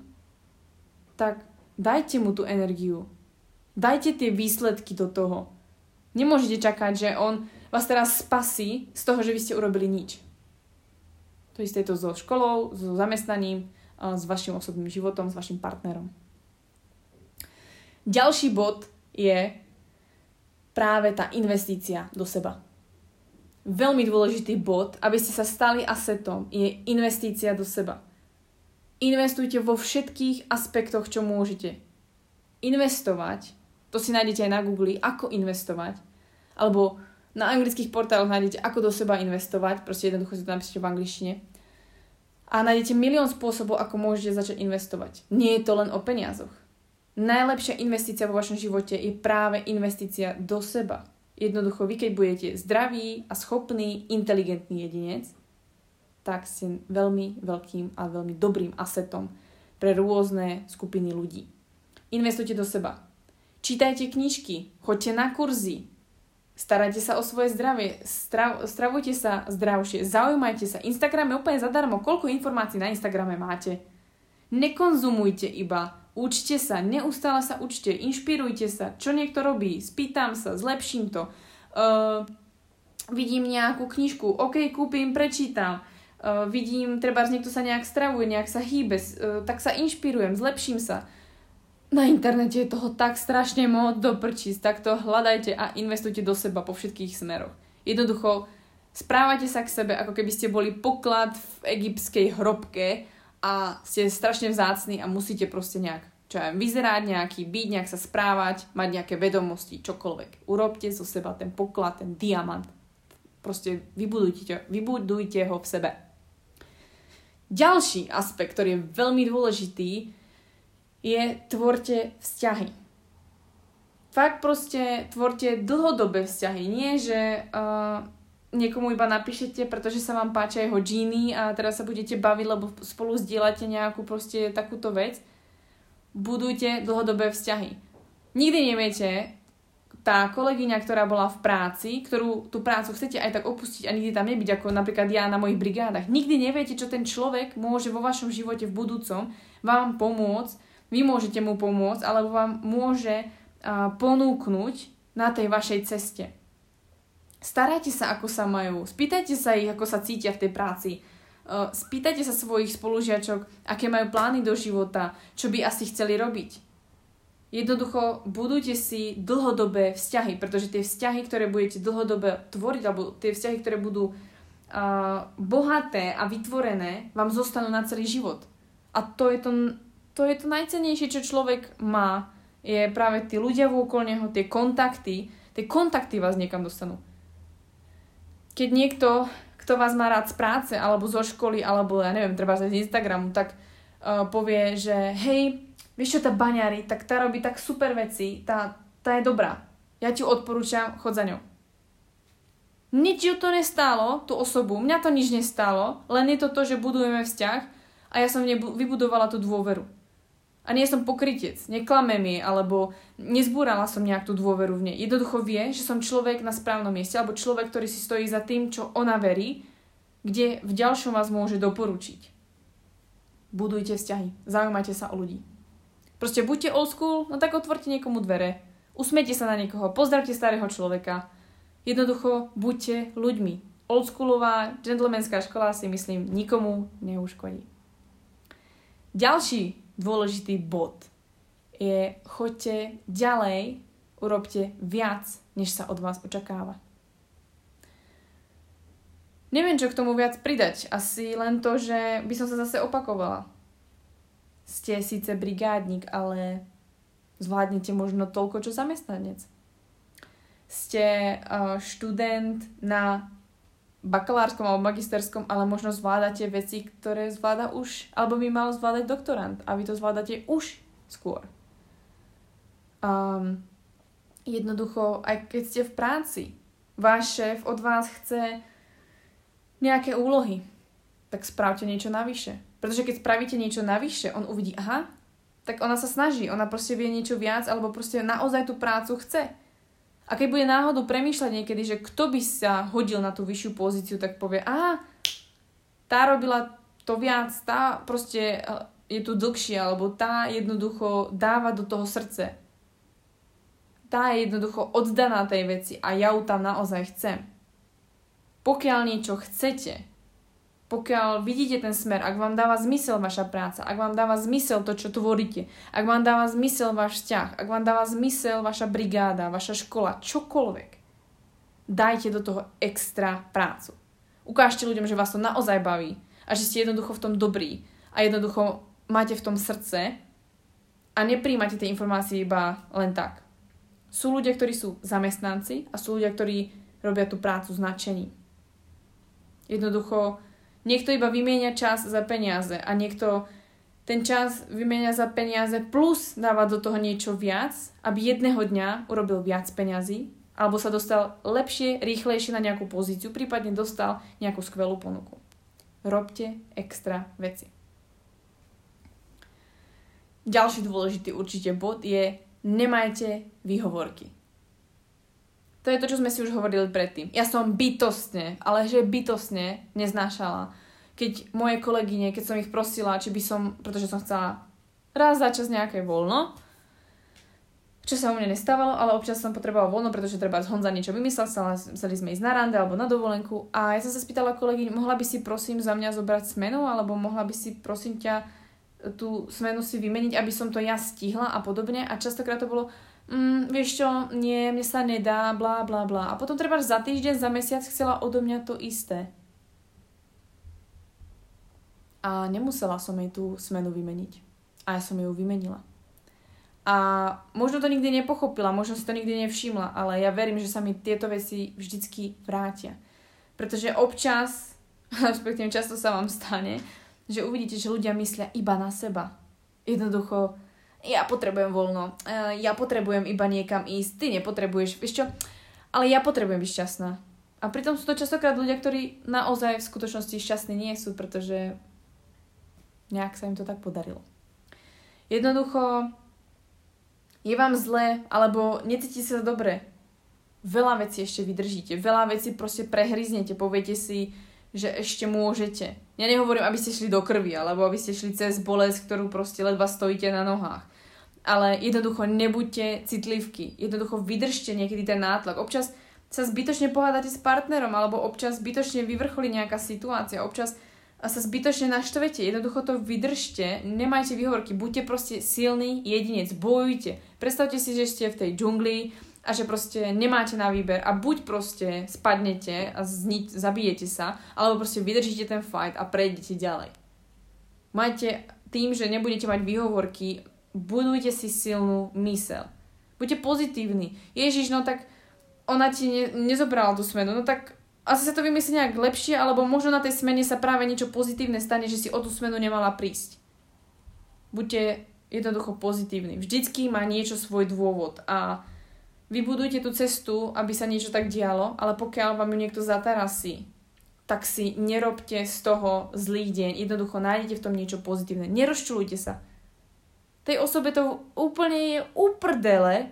tak dajte mu tú energiu. Dajte tie výsledky do toho. Nemôžete čakať, že on vás teraz spasí z toho, že vy ste urobili nič. To isté je to so školou, so zamestnaním, s vašim osobným životom, s vašim partnerom. Ďalší bod je práve tá investícia do seba. Veľmi dôležitý bod, aby ste sa stali asetom, je investícia do seba. Investujte vo všetkých aspektoch, čo môžete. Investovať to si nájdete aj na Google, ako investovať. Alebo na anglických portáloch nájdete, ako do seba investovať. Proste jednoducho si to napíšete v angličtine. A nájdete milión spôsobov, ako môžete začať investovať. Nie je to len o peniazoch. Najlepšia investícia vo vašom živote je práve investícia do seba. Jednoducho, vy keď budete zdravý a schopný, inteligentný jedinec, tak ste veľmi veľkým a veľmi dobrým asetom pre rôzne skupiny ľudí. Investujte do seba. Čítajte knižky, choďte na kurzy, starajte sa o svoje zdravie, strav, stravujte sa zdravšie, zaujímajte sa. Instagram je úplne zadarmo. Koľko informácií na Instagrame máte? Nekonzumujte iba, učte sa, neustále sa učte, inšpirujte sa, čo niekto robí, spýtam sa, zlepším to. Uh, vidím nejakú knižku, ok, kúpim, prečítam. Uh, vidím, treba niekto sa nejak stravuje, nejak sa hýbe, uh, tak sa inšpirujem, zlepším sa na internete je toho tak strašne moc do prčíc, tak to hľadajte a investujte do seba po všetkých smeroch. Jednoducho, správajte sa k sebe, ako keby ste boli poklad v egyptskej hrobke a ste strašne vzácni a musíte proste nejak čo ja vyzerať nejaký, byť, nejak sa správať, mať nejaké vedomosti, čokoľvek. Urobte zo seba ten poklad, ten diamant. Proste vybudujte, vybudujte ho v sebe. Ďalší aspekt, ktorý je veľmi dôležitý, je tvorte vzťahy. Fakt proste tvorte dlhodobé vzťahy. Nie, že uh, niekomu iba napíšete, pretože sa vám páčia jeho džíny a teraz sa budete baviť, lebo spolu zdieľate nejakú proste takúto vec budujte dlhodobé vzťahy. Nikdy neviete, tá kolegyňa, ktorá bola v práci, ktorú tú prácu chcete aj tak opustiť a nikdy tam nebyť, ako napríklad ja na mojich brigádach. Nikdy neviete, čo ten človek môže vo vašom živote v budúcom vám pomôcť, vy môžete mu pomôcť, alebo vám môže uh, ponúknuť na tej vašej ceste. Starajte sa, ako sa majú, spýtajte sa ich, ako sa cítia v tej práci Uh, spýtajte sa svojich spolužiačok, aké majú plány do života, čo by asi chceli robiť. Jednoducho budujte si dlhodobé vzťahy, pretože tie vzťahy, ktoré budete dlhodobé tvoriť, alebo tie vzťahy, ktoré budú uh, bohaté a vytvorené, vám zostanú na celý život. A to je to, to je to najcennejšie, čo človek má, je práve tí ľudia vôkol neho, tie kontakty. Tie kontakty vás niekam dostanú. Keď niekto kto vás má rád z práce, alebo zo školy, alebo ja neviem, treba z Instagramu, tak uh, povie, že hej, vieš čo, tá baňari, tak tá robí tak super veci, tá, tá je dobrá. Ja ti odporúčam, chod za ňou. Nič ju to nestálo, tú osobu, mňa to nič nestálo, len je to to, že budujeme vzťah a ja som vybudovala tú dôveru. A nie som pokrytec, neklamem jej, alebo nezbúrala som nejak tú dôveru v nej. Jednoducho vie, že som človek na správnom mieste, alebo človek, ktorý si stojí za tým, čo ona verí, kde v ďalšom vás môže doporučiť. Budujte vzťahy, zaujímajte sa o ľudí. Proste buďte old school, no tak otvorte niekomu dvere, usmiete sa na niekoho, pozdravte starého človeka. Jednoducho buďte ľuďmi. Oldschoolová, gentlemanská škola si myslím nikomu neuškodí. Ďalší dôležitý bod je choďte ďalej, urobte viac, než sa od vás očakáva. Neviem, čo k tomu viac pridať. Asi len to, že by som sa zase opakovala. Ste síce brigádnik, ale zvládnete možno toľko, čo zamestnanec. Ste uh, študent na bakalárskom alebo magisterskom, ale možno zvládate veci, ktoré zvláda už, alebo by mal zvládať doktorant a vy to zvládate už skôr. Um, jednoducho, aj keď ste v práci, váš šéf od vás chce nejaké úlohy, tak spravte niečo navyše. Pretože keď spravíte niečo navyše, on uvidí, aha, tak ona sa snaží, ona proste vie niečo viac, alebo proste naozaj tú prácu chce. A keď bude náhodou premýšľať niekedy, že kto by sa hodil na tú vyššiu pozíciu, tak povie, aha, tá robila to viac, tá proste eh, je tu dlhšie, alebo tá jednoducho dáva do toho srdce. Tá je jednoducho oddaná tej veci a ja ju tam naozaj chcem. Pokiaľ niečo chcete, pokiaľ vidíte ten smer, ak vám dáva zmysel vaša práca, ak vám dáva zmysel to, čo tvoríte, ak vám dáva zmysel váš vzťah, ak vám dáva zmysel vaša brigáda, vaša škola, čokoľvek, dajte do toho extra prácu. Ukážte ľuďom, že vás to naozaj baví a že ste jednoducho v tom dobrí a jednoducho máte v tom srdce a nepríjmate tie informácie iba len tak. Sú ľudia, ktorí sú zamestnanci a sú ľudia, ktorí robia tú prácu s nadšením. Jednoducho Niekto iba vymieňa čas za peniaze a niekto ten čas vymieňa za peniaze plus dáva do toho niečo viac, aby jedného dňa urobil viac peňazí alebo sa dostal lepšie, rýchlejšie na nejakú pozíciu, prípadne dostal nejakú skvelú ponuku. Robte extra veci. Ďalší dôležitý určite bod je nemajte výhovorky. To je to, čo sme si už hovorili predtým. Ja som bytostne, ale že bytostne neznášala, keď moje kolegyne, keď som ich prosila, či by som, pretože som chcela raz za čas nejaké voľno, čo sa u mňa nestávalo, ale občas som potrebovala voľno, pretože treba z Honza niečo vymyslel, chceli sme ísť na rande alebo na dovolenku. A ja som sa spýtala kolegyň, mohla by si prosím za mňa zobrať smenu alebo mohla by si prosím ťa tú smenu si vymeniť, aby som to ja stihla a podobne. A častokrát to bolo, mm, vieš čo, nie, mne sa nedá, bla bla bla. A potom treba za týždeň, za mesiac chcela odo mňa to isté. A nemusela som jej tú smenu vymeniť. A ja som ju vymenila. A možno to nikdy nepochopila, možno si to nikdy nevšimla, ale ja verím, že sa mi tieto veci vždycky vrátia. Pretože občas, respektíve často sa vám stane, že uvidíte, že ľudia myslia iba na seba. Jednoducho, ja potrebujem voľno, e, ja potrebujem iba niekam ísť, ty nepotrebuješ, vieš čo, ale ja potrebujem byť šťastná. A pritom sú to častokrát ľudia, ktorí naozaj v skutočnosti šťastní nie sú, pretože nejak sa im to tak podarilo. Jednoducho, je vám zle, alebo necítite sa dobre, veľa vecí ešte vydržíte, veľa vecí proste prehryznete, poviete si, že ešte môžete. Ja nehovorím, aby ste šli do krvi, alebo aby ste šli cez bolesť, ktorú proste ledva stojíte na nohách. Ale jednoducho nebuďte citlivky. Jednoducho vydržte niekedy ten nátlak. Občas sa zbytočne pohádate s partnerom, alebo občas zbytočne vyvrcholí nejaká situácia. Občas sa zbytočne naštvete. Jednoducho to vydržte, nemajte výhovorky, buďte proste silný jedinec, bojujte. Predstavte si, že ste v tej džungli a že proste nemáte na výber a buď proste spadnete a zni- zabijete sa, alebo proste vydržíte ten fight a prejdete ďalej. Majte tým, že nebudete mať výhovorky, budujte si silnú mysel. Buďte pozitívni. Ježiš, no tak ona ti ne- nezobrala tú smenu, no tak asi sa to vymyslí nejak lepšie, alebo možno na tej smene sa práve niečo pozitívne stane, že si o tú smenu nemala prísť. Buďte jednoducho pozitívni. Vždycky má niečo svoj dôvod a vybudujte tú cestu, aby sa niečo tak dialo, ale pokiaľ vám ju niekto zatarasí, tak si nerobte z toho zlý deň. Jednoducho nájdete v tom niečo pozitívne. Nerozčulujte sa. Tej osobe to úplne je uprdele,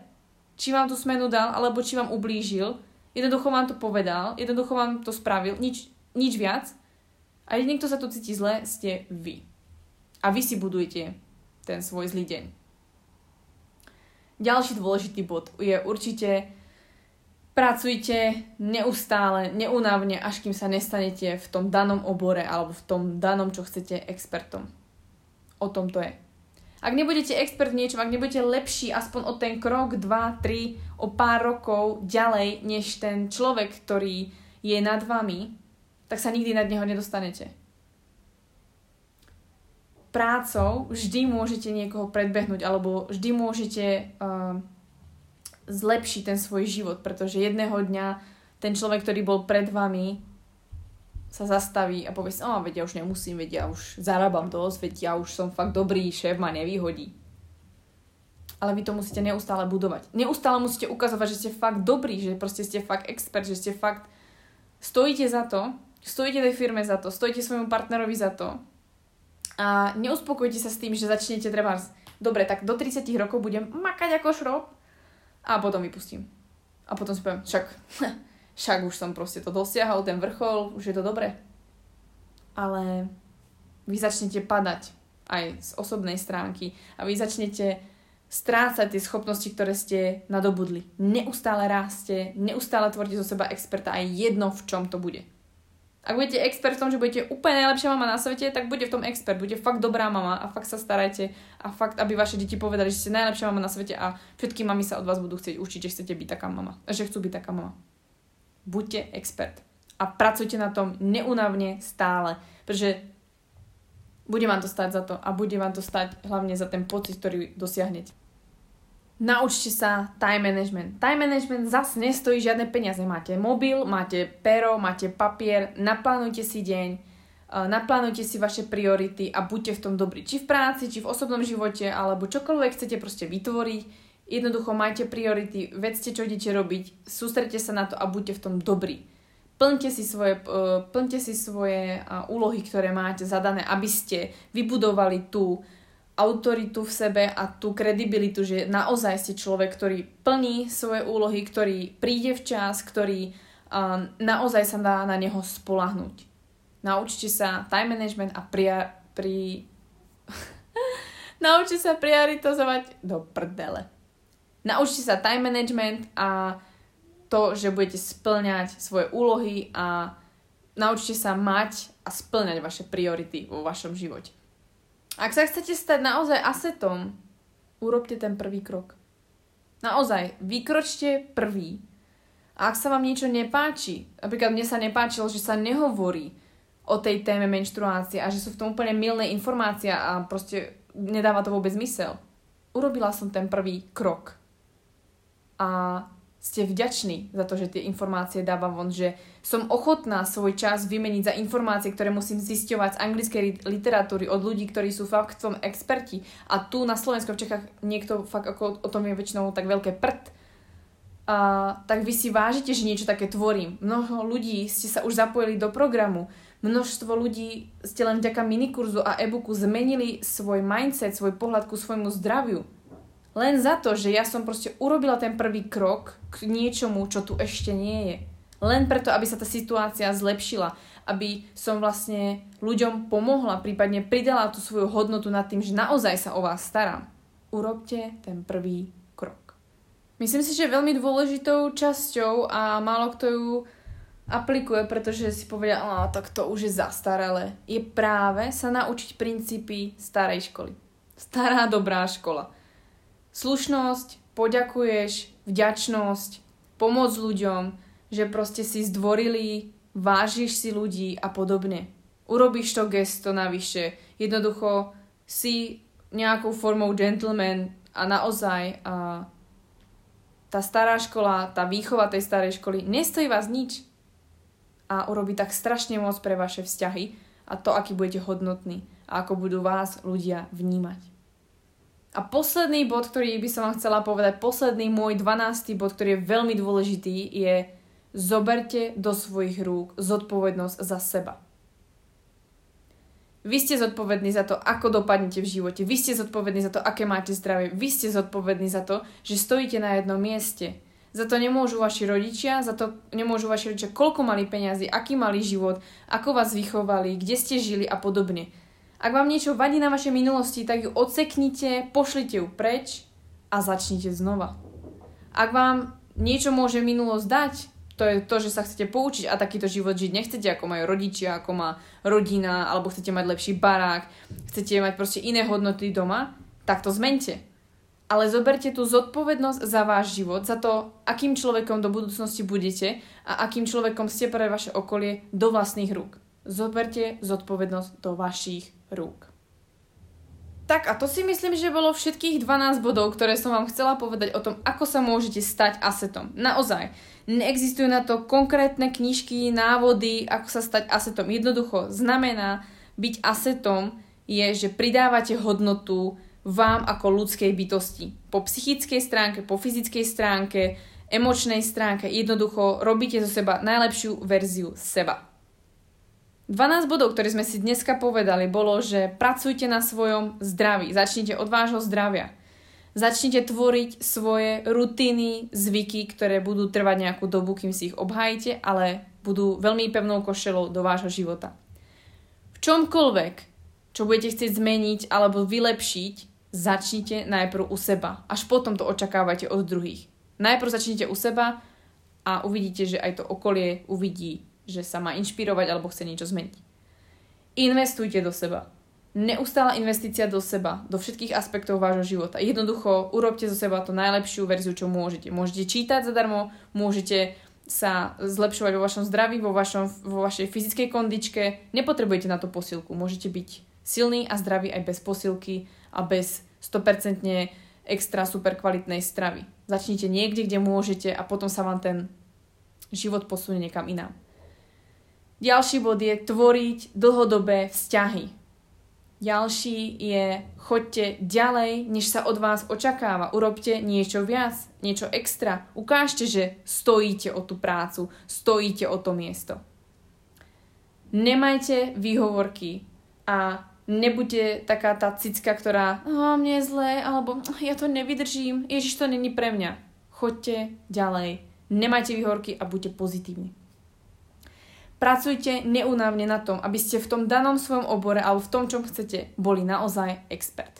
či vám tú smenu dal, alebo či vám ublížil, Jednoducho vám to povedal, jednoducho vám to spravil, nič, nič viac. A jediný, kto sa tu cíti zle, ste vy. A vy si budujete ten svoj zlý deň. Ďalší dôležitý bod je určite pracujte neustále, neunávne, až kým sa nestanete v tom danom obore alebo v tom danom, čo chcete expertom. O tom to je. Ak nebudete expert v niečom, ak nebudete lepší aspoň o ten krok, dva, tri, o pár rokov ďalej, než ten človek, ktorý je nad vami, tak sa nikdy nad neho nedostanete. Prácou vždy môžete niekoho predbehnúť alebo vždy môžete uh, zlepšiť ten svoj život, pretože jedného dňa ten človek, ktorý bol pred vami, sa zastaví a povie si, veď ja už nemusím, veď ja už zarábam dosť, veď ja už som fakt dobrý, šéf ma nevyhodí. Ale vy to musíte neustále budovať. Neustále musíte ukazovať, že ste fakt dobrí, že proste ste fakt expert, že ste fakt stojíte za to, stojíte tej firme za to, stojíte svojmu partnerovi za to a neuspokojte sa s tým, že začnete treba dobre, tak do 30 rokov budem makať ako šrob a potom vypustím. A potom si poviem, však však už som proste to dosiahol, ten vrchol, už je to dobré. Ale vy začnete padať aj z osobnej stránky a vy začnete strácať tie schopnosti, ktoré ste nadobudli. Neustále ráste, neustále tvoríte zo seba experta aj jedno, v čom to bude. Ak budete expert v tom, že budete úplne najlepšia mama na svete, tak bude v tom expert, bude fakt dobrá mama a fakt sa starajte a fakt, aby vaše deti povedali, že ste najlepšia mama na svete a všetky mami sa od vás budú chcieť učiť, že chcete byť taká mama, že chcú byť taká mama buďte expert. A pracujte na tom neunavne stále, pretože bude vám to stať za to a bude vám to stať hlavne za ten pocit, ktorý dosiahnete. Naučte sa time management. Time management zase nestojí žiadne peniaze. Máte mobil, máte pero, máte papier, naplánujte si deň, e, naplánujte si vaše priority a buďte v tom dobrí. Či v práci, či v osobnom živote, alebo čokoľvek chcete proste vytvoriť, Jednoducho majte priority, vedzte, čo idete robiť, sústredte sa na to a buďte v tom dobrí. Plňte si svoje, uh, plňte si svoje uh, úlohy, ktoré máte zadané, aby ste vybudovali tú autoritu v sebe a tú kredibilitu, že naozaj ste človek, ktorý plní svoje úlohy, ktorý príde včas, ktorý uh, naozaj sa dá na neho spolahnuť. Naučte sa time management a pri... pri... Naučte sa prioritizovať do prdele. Naučte sa time management a to, že budete splňať svoje úlohy a naučte sa mať a splňať vaše priority vo vašom živote. Ak sa chcete stať naozaj asetom, urobte ten prvý krok. Naozaj, vykročte prvý. A ak sa vám niečo nepáči, napríklad mne sa nepáčilo, že sa nehovorí o tej téme menštruácie a že sú v tom úplne milné informácie a proste nedáva to vôbec zmysel, urobila som ten prvý krok. A ste vďační za to, že tie informácie dávam von, že som ochotná svoj čas vymeniť za informácie, ktoré musím zisťovať z anglickej literatúry od ľudí, ktorí sú fakt v tom experti. A tu na Slovensku v Čechách niekto fakt ako o tom je väčšinou tak veľké prd. A, tak vy si vážite, že niečo také tvorím. Mnoho ľudí ste sa už zapojili do programu. Množstvo ľudí ste len vďaka minikurzu a e-booku zmenili svoj mindset, svoj pohľad ku svojmu zdraviu len za to, že ja som proste urobila ten prvý krok k niečomu, čo tu ešte nie je. Len preto, aby sa tá situácia zlepšila, aby som vlastne ľuďom pomohla, prípadne pridala tú svoju hodnotu nad tým, že naozaj sa o vás starám. Urobte ten prvý krok. Myslím si, že veľmi dôležitou časťou a málo kto ju aplikuje, pretože si povedia, tak to už je zastaralé, je práve sa naučiť princípy starej školy. Stará dobrá škola slušnosť, poďakuješ, vďačnosť, pomoc ľuďom, že proste si zdvorili, vážiš si ľudí a podobne. Urobíš to gesto navyše. Jednoducho si nejakou formou gentleman a naozaj a tá stará škola, tá výchova tej starej školy nestojí vás nič a urobí tak strašne moc pre vaše vzťahy a to, aký budete hodnotní a ako budú vás ľudia vnímať. A posledný bod, ktorý by som vám chcela povedať, posledný môj 12. bod, ktorý je veľmi dôležitý, je zoberte do svojich rúk zodpovednosť za seba. Vy ste zodpovední za to, ako dopadnete v živote. Vy ste zodpovední za to, aké máte zdravie. Vy ste zodpovední za to, že stojíte na jednom mieste. Za to nemôžu vaši rodičia, za to nemôžu vaši rodičia, koľko mali peniazy, aký mali život, ako vás vychovali, kde ste žili a podobne. Ak vám niečo vadí na vašej minulosti, tak ju odseknite, pošlite ju preč a začnite znova. Ak vám niečo môže minulosť dať, to je to, že sa chcete poučiť a takýto život žiť nechcete, ako majú rodičia, ako má rodina, alebo chcete mať lepší barák, chcete mať proste iné hodnoty doma, tak to zmente. Ale zoberte tú zodpovednosť za váš život, za to, akým človekom do budúcnosti budete a akým človekom ste pre vaše okolie do vlastných rúk. Zoberte zodpovednosť do vašich rúk. Tak a to si myslím, že bolo všetkých 12 bodov, ktoré som vám chcela povedať o tom, ako sa môžete stať asetom. Naozaj, neexistujú na to konkrétne knižky, návody, ako sa stať asetom. Jednoducho, znamená byť asetom je, že pridávate hodnotu vám ako ľudskej bytosti. Po psychickej stránke, po fyzickej stránke, emočnej stránke, jednoducho robíte zo seba najlepšiu verziu seba. 12 bodov, ktoré sme si dneska povedali, bolo, že pracujte na svojom zdraví. Začnite od vášho zdravia. Začnite tvoriť svoje rutiny, zvyky, ktoré budú trvať nejakú dobu, kým si ich obhájite, ale budú veľmi pevnou košelou do vášho života. V čomkoľvek, čo budete chcieť zmeniť alebo vylepšiť, začnite najprv u seba. Až potom to očakávate od druhých. Najprv začnite u seba a uvidíte, že aj to okolie uvidí že sa má inšpirovať alebo chce niečo zmeniť. Investujte do seba. Neustála investícia do seba, do všetkých aspektov vášho života. Jednoducho urobte zo seba tú najlepšiu verziu, čo môžete. Môžete čítať zadarmo, môžete sa zlepšovať vo vašom zdraví, vo, vašom, vo vašej fyzickej kondičke. Nepotrebujete na to posilku. Môžete byť silný a zdravý aj bez posilky a bez 100% extra super kvalitnej stravy. Začnite niekde, kde môžete a potom sa vám ten život posunie niekam inám. Ďalší bod je tvoriť dlhodobé vzťahy. Ďalší je choďte ďalej, než sa od vás očakáva. Urobte niečo viac, niečo extra. Ukážte, že stojíte o tú prácu, stojíte o to miesto. Nemajte výhovorky a nebuďte taká tá cicka, ktorá oh, mne je zlé, alebo ja to nevydržím, Ježiš, to není pre mňa. Choďte ďalej, nemajte výhovorky a buďte pozitívni. Pracujte neunávne na tom, aby ste v tom danom svojom obore alebo v tom, čom chcete, boli naozaj expert.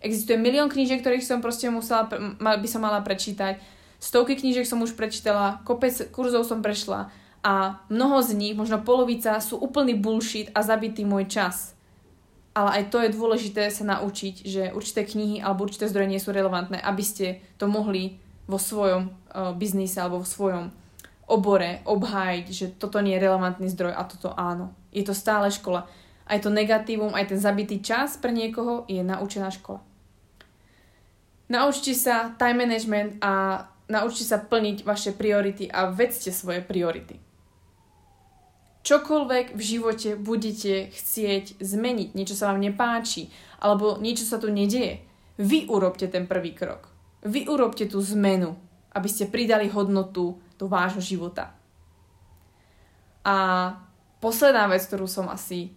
Existuje milión knížek, ktorých som proste musela, by som mala prečítať. Stovky knížek som už prečítala, kopec kurzov som prešla a mnoho z nich, možno polovica, sú úplný bullshit a zabitý môj čas. Ale aj to je dôležité sa naučiť, že určité knihy alebo určité zdroje nie sú relevantné, aby ste to mohli vo svojom uh, biznise alebo vo svojom obore obhájiť, že toto nie je relevantný zdroj a toto áno. Je to stále škola. Aj to negatívum, aj ten zabitý čas pre niekoho je naučená škola. Naučte sa time management a naučte sa plniť vaše priority a vedzte svoje priority. Čokoľvek v živote budete chcieť zmeniť, niečo sa vám nepáči, alebo niečo sa tu nedieje, vy urobte ten prvý krok. Vy urobte tú zmenu, aby ste pridali hodnotu do vášho života. A posledná vec, ktorú som asi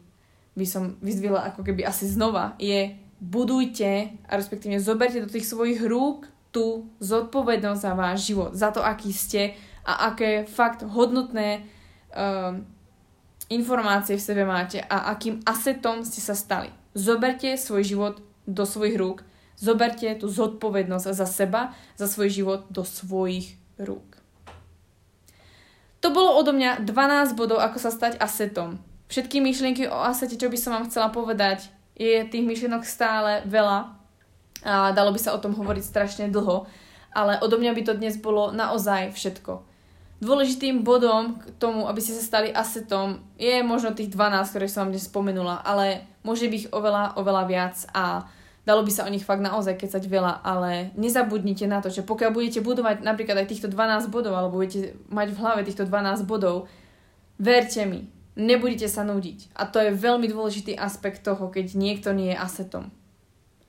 by som vyzvila ako keby asi znova, je budujte a respektíve zoberte do tých svojich rúk tú zodpovednosť za váš život, za to, aký ste a aké fakt hodnotné um, informácie v sebe máte a akým asetom ste sa stali. Zoberte svoj život do svojich rúk, zoberte tú zodpovednosť za seba, za svoj život do svojich rúk. To bolo odo mňa 12 bodov, ako sa stať asetom. Všetky myšlienky o asete, čo by som vám chcela povedať, je tých myšlienok stále veľa a dalo by sa o tom hovoriť strašne dlho, ale odo mňa by to dnes bolo naozaj všetko. Dôležitým bodom k tomu, aby ste sa stali asetom, je možno tých 12, ktoré som vám dnes spomenula, ale môže byť oveľa, oveľa viac a dalo by sa o nich fakt naozaj kecať veľa, ale nezabudnite na to, že pokiaľ budete budovať napríklad aj týchto 12 bodov, alebo budete mať v hlave týchto 12 bodov, verte mi, Nebudete sa nudiť. A to je veľmi dôležitý aspekt toho, keď niekto nie je asetom.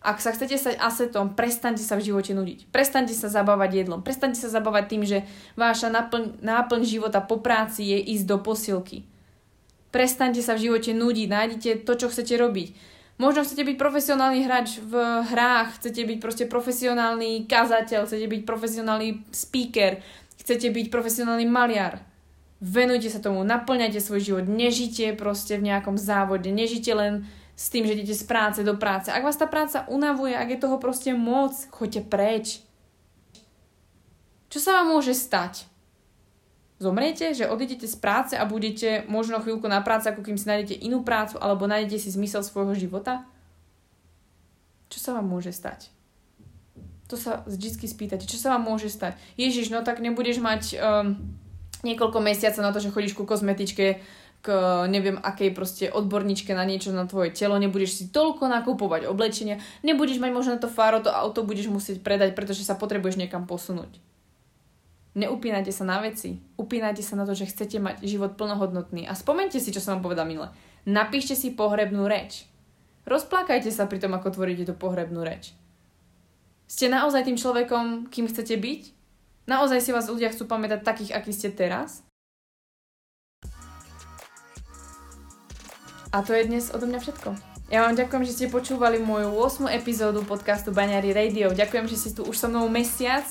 Ak sa chcete stať asetom, prestaňte sa v živote nudiť. Prestaňte sa zabávať jedlom. Prestaňte sa zabávať tým, že váša náplň, náplň života po práci je ísť do posilky. Prestaňte sa v živote nudiť. Nájdite to, čo chcete robiť. Možno chcete byť profesionálny hráč v hrách, chcete byť proste profesionálny kazateľ, chcete byť profesionálny speaker, chcete byť profesionálny maliar venujte sa tomu, naplňajte svoj život, nežite proste v nejakom závode, nežite len s tým, že idete z práce do práce. Ak vás tá práca unavuje, ak je toho proste moc, choďte preč. Čo sa vám môže stať? Zomriete, že odídete z práce a budete možno chvíľku na práci, ako kým si nájdete inú prácu alebo nájdete si zmysel svojho života? Čo sa vám môže stať? To sa vždy spýtate. Čo sa vám môže stať? Ježiš, no tak nebudeš mať um, niekoľko mesiacov na to, že chodíš ku kozmetičke, k neviem akej proste odborníčke na niečo na tvoje telo, nebudeš si toľko nakupovať oblečenia, nebudeš mať možno to fáro, to auto budeš musieť predať, pretože sa potrebuješ niekam posunúť. Neupínajte sa na veci, upínajte sa na to, že chcete mať život plnohodnotný a spomente si, čo som vám povedal minule. Napíšte si pohrebnú reč. Rozplakajte sa pri tom, ako tvoríte tú pohrebnú reč. Ste naozaj tým človekom, kým chcete byť? Naozaj si vás ľudia chcú pamätať takých, akí ste teraz? A to je dnes odo mňa všetko. Ja vám ďakujem, že ste počúvali moju 8. epizódu podcastu Baňary Radio. Ďakujem, že ste tu už so mnou mesiac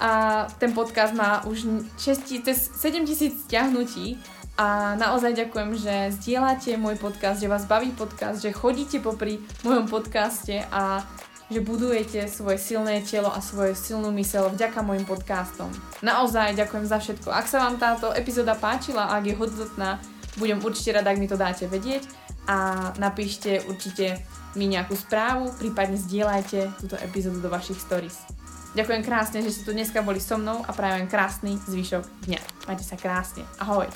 a ten podcast má už 6, 7000 stiahnutí a naozaj ďakujem, že zdieľate môj podcast, že vás baví podcast, že chodíte popri mojom podcaste a že budujete svoje silné telo a svoju silnú mysel vďaka mojim podcastom. Naozaj ďakujem za všetko. Ak sa vám táto epizóda páčila a ak je hodnotná, budem určite rada, ak mi to dáte vedieť a napíšte určite mi nejakú správu, prípadne zdieľajte túto epizódu do vašich stories. Ďakujem krásne, že ste tu dneska boli so mnou a prajem krásny zvyšok dňa. Majte sa krásne. Ahoj.